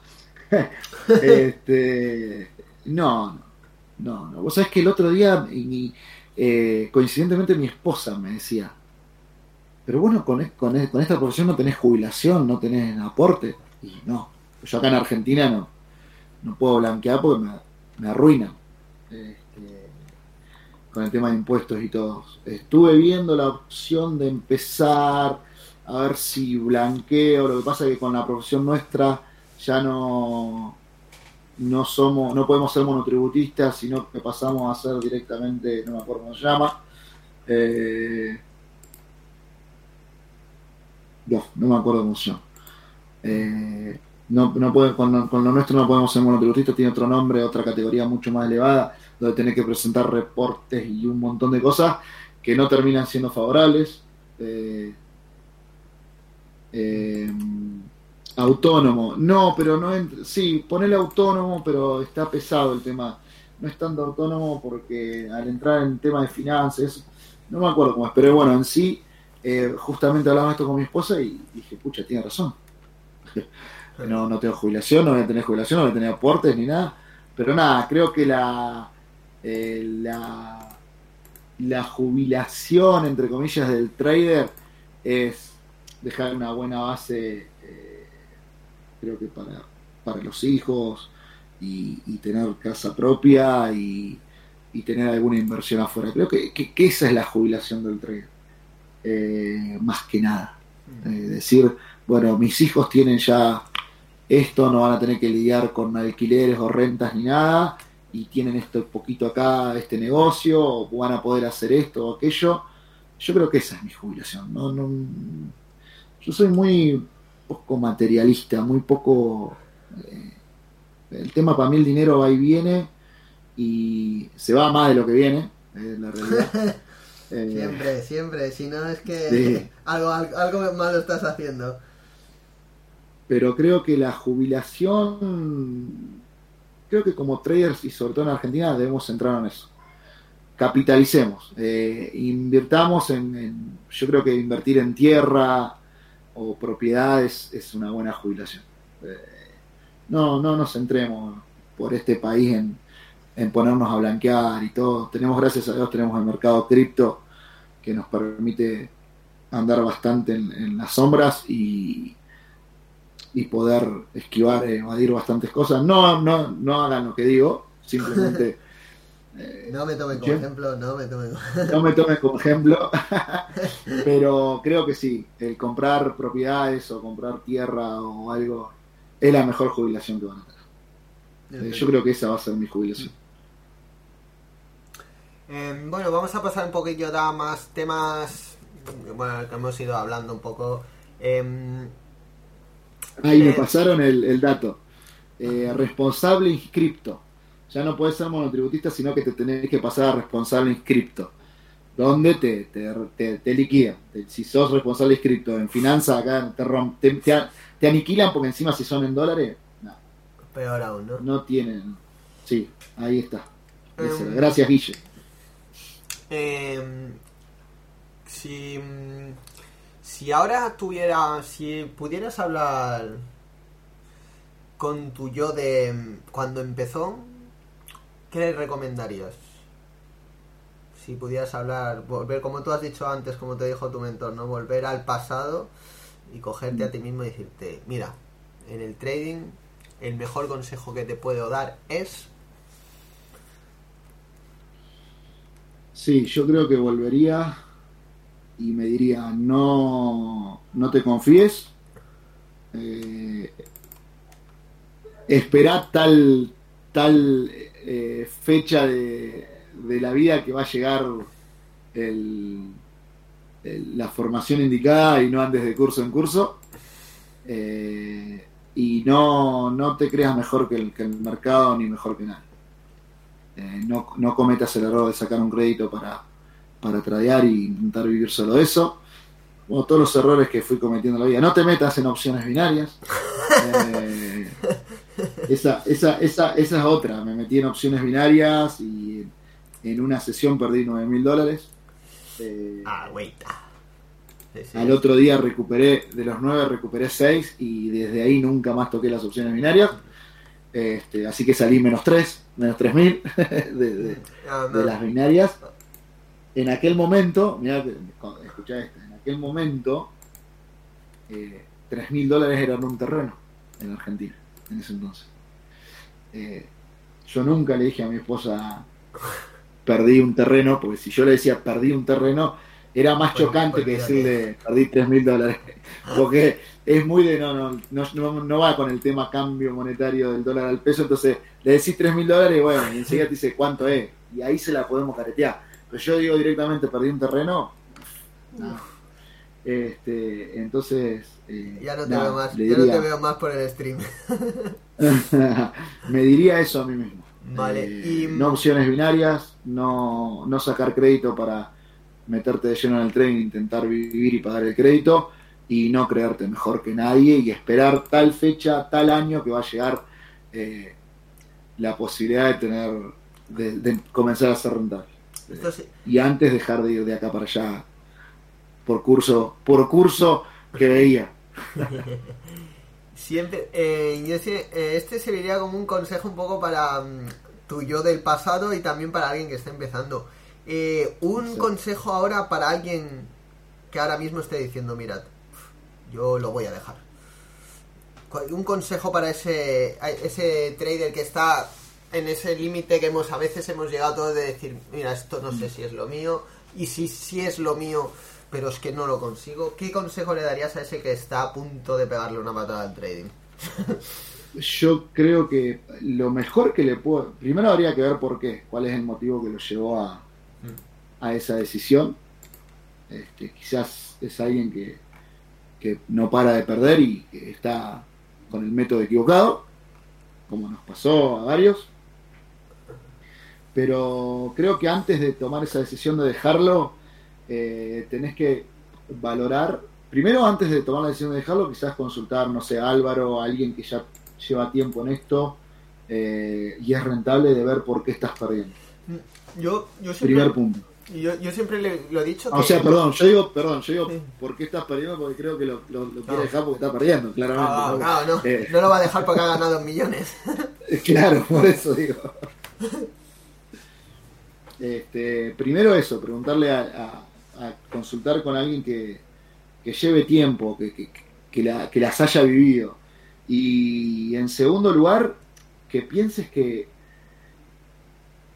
este, no, no, no. Vos sabés que el otro día, eh, coincidentemente, mi esposa me decía, pero bueno, con, con, con esta profesión no tenés jubilación, no tenés aporte. Y no, yo acá en Argentina no, no puedo blanquear porque me, me arruinan este, con el tema de impuestos y todo. Estuve viendo la opción de empezar a ver si blanqueo. Lo que pasa es que con la profesión nuestra ya no no somos, no podemos ser monotributistas, sino que pasamos a ser directamente, no me acuerdo cómo se llama. Eh, no, no me acuerdo cómo se llama. Eh, no, no puede, con, lo nuestro no podemos ser monotributistas, tiene otro nombre, otra categoría mucho más elevada, donde tiene que presentar reportes y un montón de cosas que no terminan siendo favorables. Eh, eh, autónomo, no, pero no, sí, ponele autónomo, pero está pesado el tema. No es tanto autónomo porque al entrar en tema de finanzas, no me acuerdo cómo es, pero bueno, en sí, justamente hablaba esto con mi esposa y dije, pucha, tiene razón no, no tengo jubilación, no voy a tener jubilación, no voy a tener aportes ni nada. Pero nada, creo que la, eh, la, la jubilación, entre comillas, del trader es dejar una buena base, eh, creo que para, para los hijos y, tener casa propia y, tener alguna inversión afuera. Creo que, esa es la jubilación del trader, eh, más que nada. Mm. decir, bueno, mis hijos tienen ya esto, no van a tener que lidiar con alquileres o rentas ni nada, y tienen esto poquito acá, este negocio, o van a poder hacer esto o aquello. Yo creo que esa es mi jubilación. No, no, yo soy muy poco materialista, muy poco... Eh, el tema para mí el dinero va y viene, y se va más de lo que viene, es la realidad. Eh, siempre, siempre, si no es que algo, algo malo estás haciendo. Pero creo que la jubilación, creo que como traders y sobre todo en Argentina debemos centrar en eso. Capitalicemos, eh, invirtamos en, yo creo que invertir en tierra o propiedades es una buena jubilación. Eh, no, no nos centremos por este país en, en ponernos a blanquear y todo. Tenemos, gracias a Dios, tenemos el mercado cripto que nos permite andar bastante en, las sombras y, y poder esquivar, evadir bastantes cosas. No, no, no hagan lo que digo, simplemente... Eh, no me tomen como ejemplo, no me tomen No me tomen como ejemplo, pero creo que sí, el comprar propiedades o comprar tierra o algo es la mejor jubilación que van a tener. Eh, yo creo que esa va a ser mi jubilación. Em, bueno, vamos a pasar un poquillo a más temas, bueno, que hemos ido hablando un poco. Ahí me pasaron el, dato. Eh, responsable inscripto. Ya no puedes ser monotributista, sino que te tenés que pasar a responsable inscripto. Donde te, te, te, liquidan. Si sos responsable inscripto en finanzas, acá te, te, aniquilan porque encima si son en dólares, no. Peor aún, ¿no? No tienen. Sí, ahí está. Em, Gracias, Guille. Eh, si, si ahora tuviera, si pudieras hablar con tu yo de cuando empezó, ¿qué le recomendarías? Si pudieras hablar, volver, como tú has dicho antes, como te dijo tu mentor, ¿no? Volver al pasado y cogerte a ti mismo y decirte, mira, en el trading el mejor consejo que te puedo dar es Sí, yo creo que volvería y me diría, no, no te confíes, eh, espera tal, tal eh, fecha de, la vida que va a llegar la formación indicada y no andes de curso en curso. Eh, y no, no te creas mejor que el, que el mercado ni mejor que nadie. Eh, no, no, cometas el error de sacar un crédito para, para tradear y intentar vivir solo eso. Como todos los errores que fui cometiendo en la vida. No te metas en opciones binarias. Eh, esa, esa, esa, esa es otra. Me metí en opciones binarias y en una sesión perdí 9 mil dólares. Eh, ah, Al otro día recuperé, de los 9 recuperé 6 y desde ahí nunca más toqué las opciones binarias. Este, así que salí menos 3, menos 3000 de, ah, de, las binarias. En aquel momento, mira, escucha esto, en aquel momento, eh, 3000 dólares eran un terreno en Argentina, en ese entonces. Eh, yo nunca le dije a mi esposa, perdí un terreno, porque si yo le decía perdí un terreno, era más chocante que decirle perdí 3 mil dólares. Porque es muy de no, no, no, no, va con el tema cambio monetario del dólar al peso. Entonces le decís 3 mil dólares y bueno, y enseguida te dice cuánto es. Y ahí se la podemos caretear. Pero yo digo directamente perdí un terreno. Este, entonces. Eh, ya no te veo más, ya no te veo más por el stream. me diría eso a mí mismo. Vale. Eh, y... No opciones binarias, no, no sacar crédito para meterte de lleno en el tren, intentar vivir y pagar el crédito y no creerte mejor que nadie y esperar tal fecha, tal año que va a llegar eh, la posibilidad de tener, de, comenzar a ser rentable. Y antes dejar de ir de acá para allá por curso, por curso que veía. Siempre, eh, eh, este serviría como un consejo un poco para mm, tu yo del pasado y también para alguien que está empezando. Eh, un consejo ahora para alguien que ahora mismo esté diciendo, mirad, yo lo voy a dejar. Un consejo para ese, ese trader que está en ese límite que hemos a veces hemos llegado todos de decir, mira, esto no sé si es lo mío, y si sí es lo mío, pero es que no lo consigo. ¿Qué consejo le darías a ese que está a punto de pegarle una patada al trading? Yo creo que lo mejor que le puedo... Primero habría que ver por qué, cuál es el motivo que lo llevó a, a esa decisión. Este, quizás es alguien que, que no para de perder y que está con el método equivocado, como nos pasó a varios. Pero creo que antes de tomar esa decisión de dejarlo, eh, tenés que valorar, primero antes de tomar la decisión de dejarlo, quizás consultar, no sé, a Álvaro, a alguien que ya lleva tiempo en esto eh, y es rentable de ver por qué estás perdiendo. Yo, yo siempre, Primer punto. Yo, yo siempre le, lo he dicho O sea, perdón, yo digo, perdón, yo digo, ¿por qué estás perdiendo? Porque creo que lo, lo, lo quiere No. dejar porque está perdiendo, claramente. Ah, ¿no? claro, no, Eh, no lo va a dejar porque ha ganado millones. Claro, por eso digo. Este, primero eso, preguntarle a, consultar con alguien que, que lleve tiempo, que, que- que la- que las haya vivido. Y en segundo lugar, que pienses que,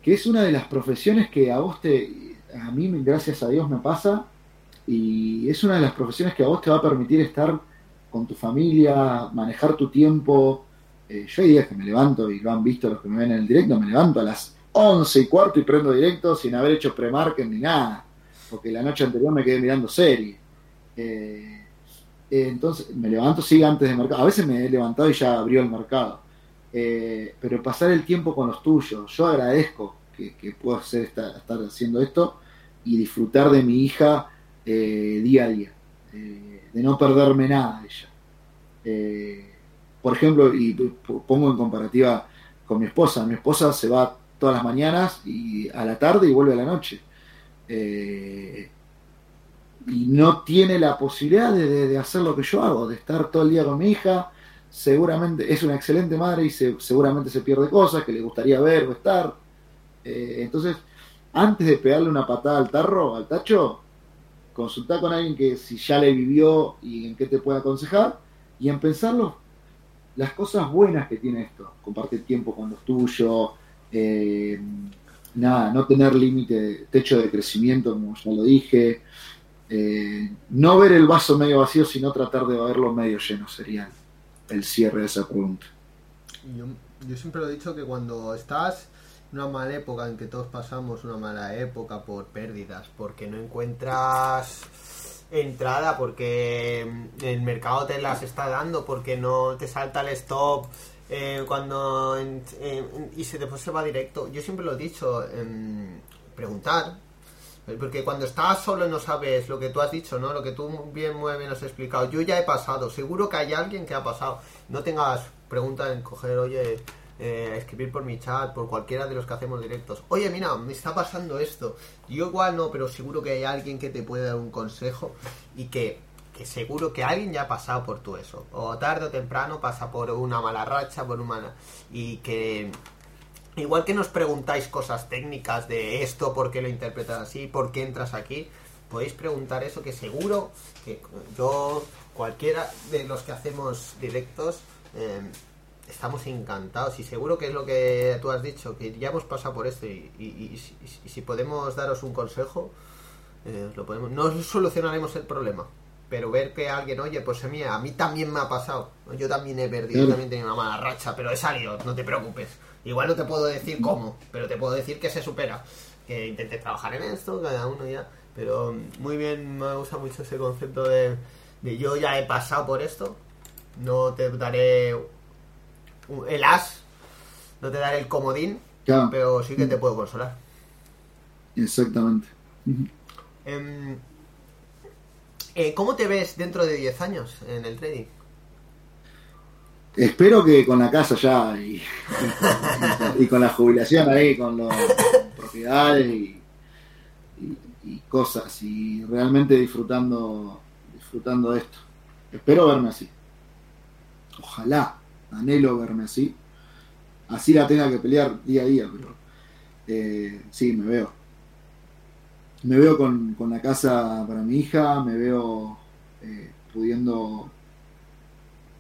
que es una de las profesiones que a vos te, a mí gracias a Dios me pasa, y es una de las profesiones que a vos te va a permitir estar con tu familia, manejar tu tiempo, eh, yo hay días que me levanto, y lo han visto los que me ven en el directo, me levanto a las 11 y cuarto y prendo directo sin haber hecho pre-market ni nada, porque la noche anterior me quedé mirando serie. Eh, entonces me levanto, sí, antes del mercado. A veces me he levantado y ya abrió el mercado. Eh, pero pasar el tiempo con los tuyos, yo agradezco que, que puedo hacer esta- estar haciendo esto y disfrutar de mi hija eh, día a día, de no perderme nada de ella. Por ejemplo, y pongo en comparativa con mi esposa, mi esposa se va todas las mañanas y a la tarde y vuelve a la noche. Eh, y no tiene la posibilidad de, hacer lo que yo hago, de estar todo el día con mi hija. Seguramente es una excelente madre y se- seguramente se pierde cosas que le gustaría ver o estar. Eh, entonces, antes de pegarle una patada al tarro, al tacho, consultar con alguien que si ya le vivió y en qué te puede aconsejar y en pensar los- las cosas buenas que tiene esto. Compartir tiempo con los tuyos, eh, nada, no tener límite, techo de crecimiento, como ya lo dije. Eh, no ver el vaso medio vacío, sino tratar de verlo medio lleno, sería el cierre de esa pregunta. Yo, yo siempre lo he dicho que cuando estás en una mala época en que todos pasamos una mala época por pérdidas, porque no encuentras entrada, porque el mercado te las está dando, porque no te salta el stop eh, cuando en- y se después se va directo. Yo siempre lo he dicho, em, preguntar, porque cuando estás solo no sabes lo que tú has dicho, ¿no? Lo que tú bien, muy bien has explicado. Yo ya he pasado, seguro que hay alguien que ha pasado. No tengas preguntas en coger, oye, eh, escribir por mi chat, por cualquiera de los que hacemos directos. Oye, mira, me está pasando esto. Yo igual no, pero seguro que hay alguien que te puede dar un consejo y que, seguro que alguien ya ha pasado por todo eso. O tarde o temprano pasa por una mala racha, por una. Y que Igual que nos preguntáis cosas técnicas de esto, por qué lo interpretas así, por qué entras aquí, podéis preguntar eso que seguro que yo, cualquiera de los que hacemos directos, eh, estamos encantados y seguro que es lo que tú has dicho, que ya hemos pasado por esto y, y- si- podemos daros un consejo, eh, lo podemos, no solucionaremos el problema. Pero ver que alguien, oye, pues a mí, a mí también me ha pasado. Yo también he perdido, yo también tenía una mala racha, pero he salido, no te preocupes. Igual no te puedo decir cómo, pero te puedo decir que se supera. Que intente trabajar en esto, cada uno ya. Pero mm, muy bien, me gusta mucho ese concepto de, de yo ya he pasado por esto. No te daré el as, no te daré el comodín, Claro, pero sí que te puedo consolar. exactamente. Ujú. Eh, ¿Cómo te ves dentro de 10 años en el trading? Espero que con la casa ya y, con la jubilación ahí, con las propiedades y cosas, y realmente disfrutando, disfrutando de esto. Espero verme así. Ojalá, anhelo verme así. Así la tenga que pelear día a día, pero eh, sí, me veo. Me veo con, con la casa para mi hija, me veo eh, pudiendo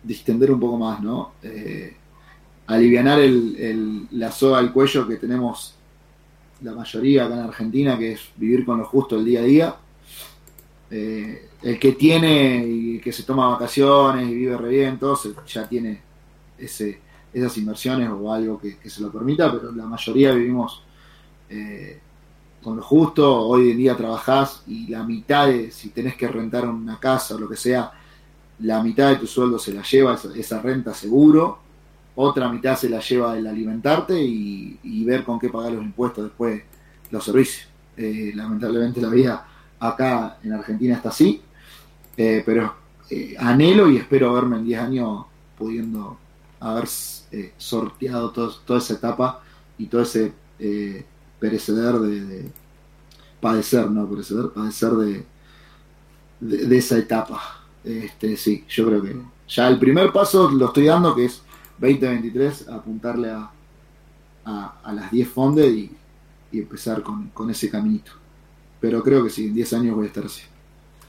distender un poco más, ¿no? Eh, alivianar el, el- la soga al cuello que tenemos la mayoría acá en Argentina, que es vivir con lo justo el día a día. Eh, el que tiene y que se toma vacaciones y vive re bien, se- ya tiene ese, esas inversiones o algo que, que se lo permita, pero la mayoría vivimos eh, con lo justo. Hoy en día trabajás y la mitad de, si tenés que rentar una casa o lo que sea, la mitad de tu sueldo se la lleva esa, renta seguro, otra mitad se la lleva el alimentarte y, ver con qué pagar los impuestos después los servicios. Eh, lamentablemente la vida acá en Argentina está así, eh, pero eh, anhelo y espero verme en 10 años pudiendo haber sorteado toda esa etapa y todo ese pereceder de, padecer, no pereceder, padecer de, de, esa etapa. Este, sí, yo creo que ya el primer paso lo estoy dando, que es 2023, apuntarle a, a, las 10 fondes y, empezar con, ese caminito. Pero creo que sí, en 10 años voy a estar así.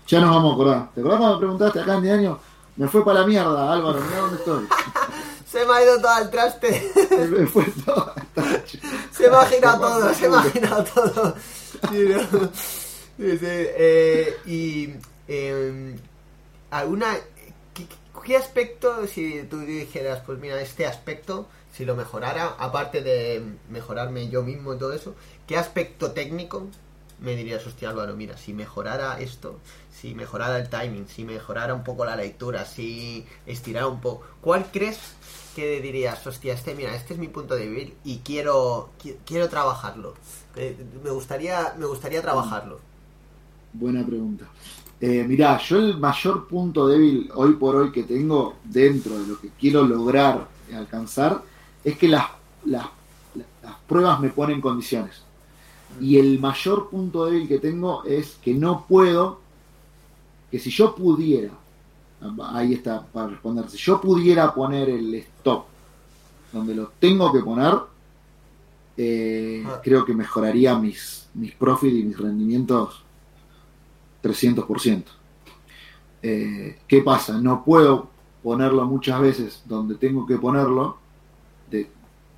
Ya nos vamos a acordar. ¿Te acordás cuando me preguntaste acá en 10 años? Me fue para la mierda, Álvaro, mira dónde estoy. Se me ha ido todo al traste. me fue todo. se me ha girado todo, se me ha girado todo. Eh, y eh, alguna ¿Qué aspecto, si tú dijeras, pues mira, este aspecto, si lo mejorara, aparte de mejorarme yo mismo y todo eso, ¿qué aspecto técnico me dirías, hostia Álvaro, mira, si mejorara esto, si mejorara el timing, si mejorara un poco la lectura, si estirara un poco, ¿cuál crees que dirías, hostia, este, mira, este es mi punto débil y quiero, quiero trabajarlo? Eh, me gustaría, me gustaría trabajarlo. Buena pregunta. Eh, mirá, yo el mayor punto débil hoy por hoy que tengo dentro de lo que quiero lograr alcanzar es que las, las, pruebas me ponen condiciones. Y el mayor punto débil que tengo es que no puedo, que si yo pudiera, ahí está para responder, si yo pudiera poner el stop donde lo tengo que poner, eh, ah. creo que mejoraría mis, mis profits y mis rendimientos 300%. Eh, ¿Qué pasa? No puedo ponerlo muchas veces donde tengo que ponerlo. De,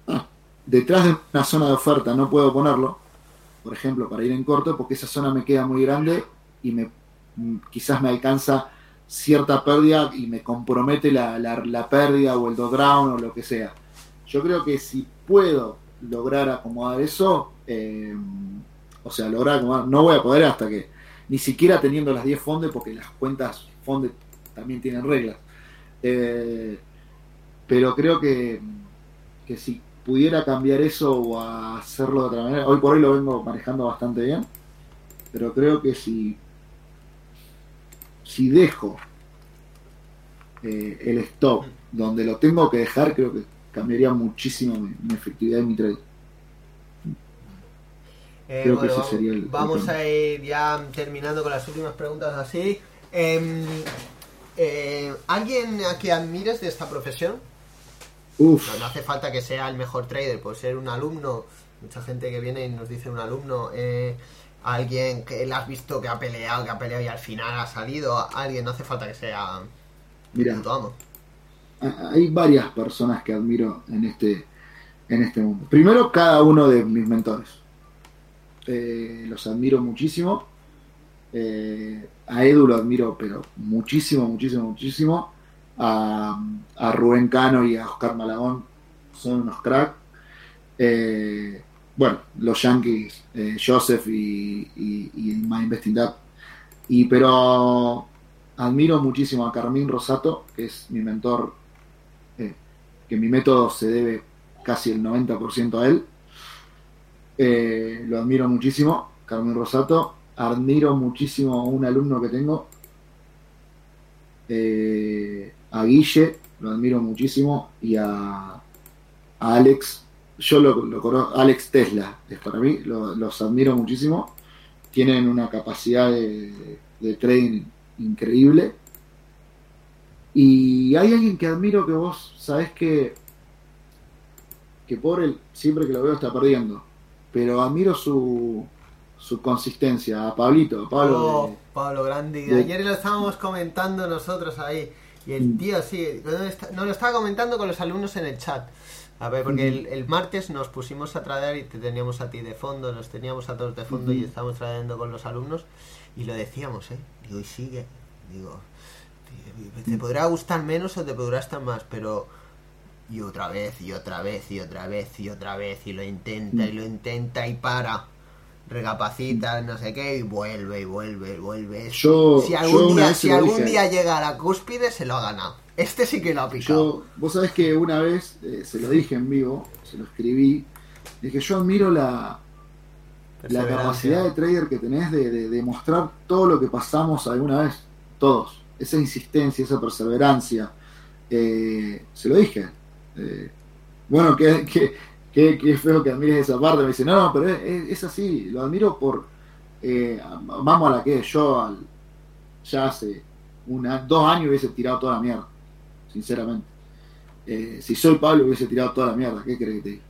ah, detrás de una zona de oferta no puedo ponerlo, por ejemplo, para ir en corto, porque esa zona me queda muy grande y me quizás me alcanza cierta pérdida y me compromete la, la, pérdida o el drawdown o lo que sea. Yo creo que si puedo lograr acomodar eso, eh, o sea, lograr acomodar, no voy a poder hasta que ni siquiera teniendo las 10 fondes, porque las cuentas fondes también tienen reglas. Eh, pero creo que, que si pudiera cambiar eso o hacerlo de otra manera, hoy por hoy lo vengo manejando bastante bien, pero creo que si, si dejo eh, el stop donde lo tengo que dejar, creo que cambiaría muchísimo mi, efectividad y mi trade. Eh, vamos, a ir ya terminando con las últimas preguntas así. Em, eh, ¿Alguien a que admires de esta profesión? No, hace falta que sea el mejor trader, puede ser un alumno. Mucha gente que viene y nos dice un alumno, eh, alguien que le has visto que ha peleado, que ha peleado y al final ha salido. Alguien, no hace falta que sea. Mira, hay varias personas que admiro en este, en este mundo. Primero, cada uno de mis mentores eh, los admiro muchísimo. Eh, a Edu lo admiro, pero muchísimo, muchísimo, muchísimo. A, Rubén Cano y a Oscar Malagón son unos cracks. Eh, bueno, los Yankees, Joseph y, y, y My Investing Y pero admiro muchísimo a Carmín Rosato, que es mi mentor, que mi método se debe casi el 90% a él. Eh, lo admiro muchísimo, Carmen Rosato. Admiro muchísimo a un alumno que tengo, eh, a Guille, lo admiro muchísimo, y a, Alex. Yo lo, conozco, Alex Tesla es para mí, los admiro muchísimo. Tienen una capacidad de, de trading increíble. Y hay alguien que admiro que vos sabés que, que por él, siempre que lo veo, está perdiendo pero admiro su, su consistencia. A Pablito, Pablo. Oh, Pablo Grande. Ayer lo estábamos comentando nosotros ahí. Y el mm. tío, sí, nos lo estaba comentando con los alumnos en el chat. A ver, porque el, martes nos pusimos a traer y te teníamos a ti de fondo, nos teníamos a todos de fondo y estábamos trayendo con los alumnos y lo decíamos, ¿eh? Digo, y sigue. Digo, te podrá gustar menos o te podrá estar más, pero y otra vez y otra vez y otra vez y otra vez y lo intenta y lo intenta y para recapacita, no sé qué, y vuelve, y vuelve, y vuelve. Yo, si algún, día, si algún día llega a la cúspide, se lo ha ganado. Este sí que lo ha picado. Yo, vos sabés que una vez eh, se lo dije en vivo, se lo escribí, dije yo admiro la, la capacidad de trader que tenés de, de, de mostrar todo lo que pasamos alguna vez, todos, esa insistencia, esa perseverancia. Eh, se lo dije. Eh, bueno, que, que, que, que feo que admires esa parte. Me dice, no, no, pero es, es así, lo admiro por. eh, vamos a la que yo al, ya hace una, dos años hubiese tirado toda la mierda, sinceramente. Eh, si soy Pablo hubiese tirado toda la mierda, ¿qué crees te diga?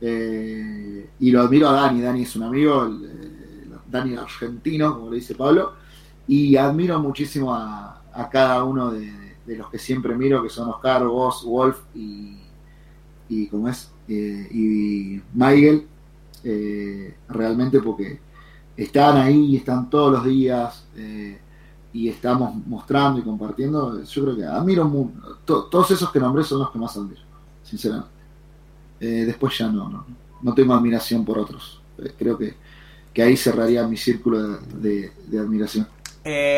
Eh, y lo admiro a Dani, Dani es un amigo, Dani argentino, como le dice Pablo, y admiro muchísimo a, a cada uno de, de los que siempre miro, que son Oscar, vos, Wolf y, y ¿cómo es? Eh, y Michael, eh, realmente porque están ahí, están todos los días eh, y estamos mostrando y compartiendo. Yo creo que admiro mu- to- todos esos que nombré son los que más admiro, sinceramente. Después ya no, no, no tengo admiración por otros. Creo que, que ahí cerraría mi círculo de, de- de admiración.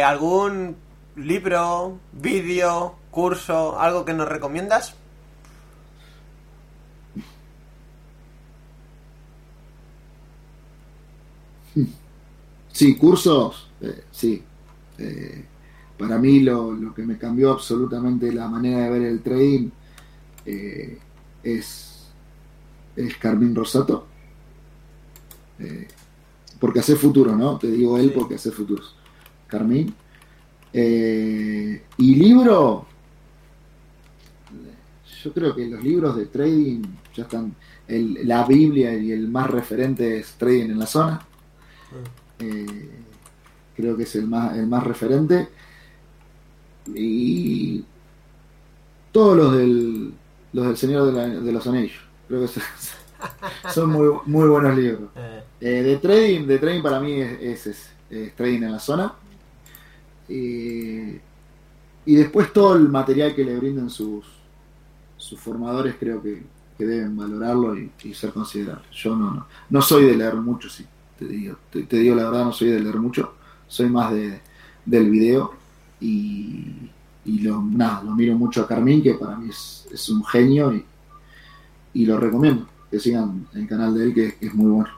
¿Algún libro, vídeo, curso, algo que nos recomiendas? Sí, cursos, eh, sí. Eh, para mí lo, lo que me cambió absolutamente la manera de ver el trading eh, es, es Carmín Rosato. Porque hace futuro, ¿no? Te digo él porque hace futuros. Carmín. Y libro, yo creo que los libros de trading ya están. el- la Biblia y el más referente es Trading en la Zona. Eh, creo que es el más, el más referente. Y todos los del, los del Señor de, la- de los Anillos. Creo que son, son muy, muy buenos libros. Eh, Eh, de trading, de trading para mí es, es trading en la zona. Eh, y después todo el material que le brinden sus, sus formadores creo que, que deben valorarlo y, y ser considerables. Yo no, no, no soy de leer mucho, sí, te digo, la verdad, no soy de leer mucho, soy más de, del video y, lo, nada, lo miro mucho a Carmín, que para mí es, un genio y, y lo recomiendo, que sigan el canal de él, que, es muy bueno.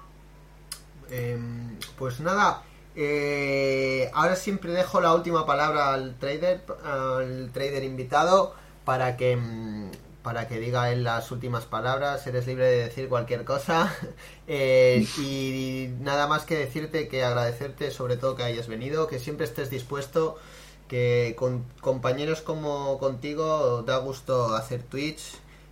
Em, pues nada, eh, ahora siempre dejo la última palabra al trader, al trader invitado, para que mm, para que diga él las últimas palabras. Eres libre de decir cualquier cosa. Eh, y nada más que decirte que agradecerte sobre todo que hayas venido, que siempre estés dispuesto, que con compañeros como contigo da gusto hacer Twitch.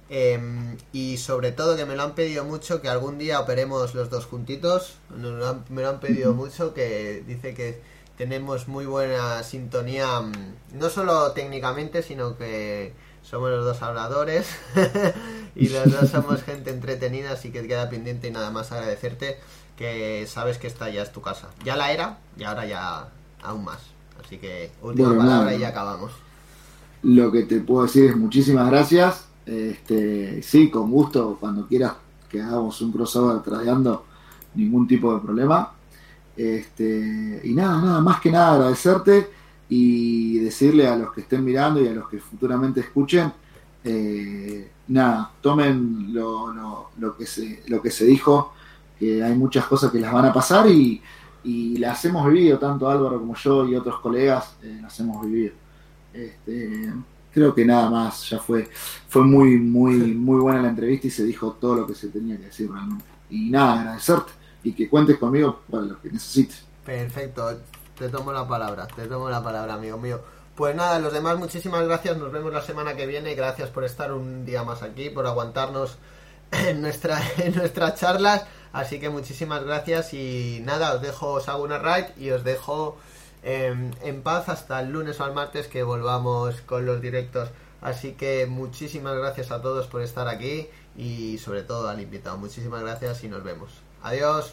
Em, y sobre todo que me lo han pedido mucho que algún día operemos los dos juntitos. Nos lo han- me lo han pedido mucho que dice que tenemos muy buena sintonía, mm, no solo técnicamente, sino que somos los dos habladores y los dos somos gente entretenida, así que queda pendiente y nada más agradecerte que sabes que esta ya es tu casa. Ya la era y ahora ya aún más. Así que última Bueno, palabra nada. y ya acabamos. Lo que te puedo decir es muchísimas gracias. Este, sí, con gusto, cuando quieras que hagamos un crossover tradeando, ningún tipo de problema. Este, y nada, nada, más que nada agradecerte y decirle a los que estén mirando y a los que futuramente escuchen, eh, nada, tomen lo, lo- lo que se, lo que se dijo, que hay muchas cosas que las van a pasar y, y las hemos vivido, tanto Álvaro como yo y otros colegas, eh, las hemos vivido. Este, creo que nada más, ya fue, fue muy, muy, muy buena la entrevista y se dijo todo lo que se tenía que decir realmente. Y nada, agradecerte y que cuentes conmigo para lo que necesites. Perfecto, te tomo la palabra, te tomo la palabra, amigo mío. Pues nada, los demás, muchísimas gracias, nos vemos la semana que viene, gracias por estar un día más aquí, por aguantarnos en, en nuestras charlas, así que muchísimas gracias y nada, os dejo, os hago una raid y os dejo em, en paz hasta el lunes o al martes que volvamos con los directos. Así que muchísimas gracias a todos por estar aquí y sobre todo al invitado. Muchísimas gracias y nos vemos. Adiós.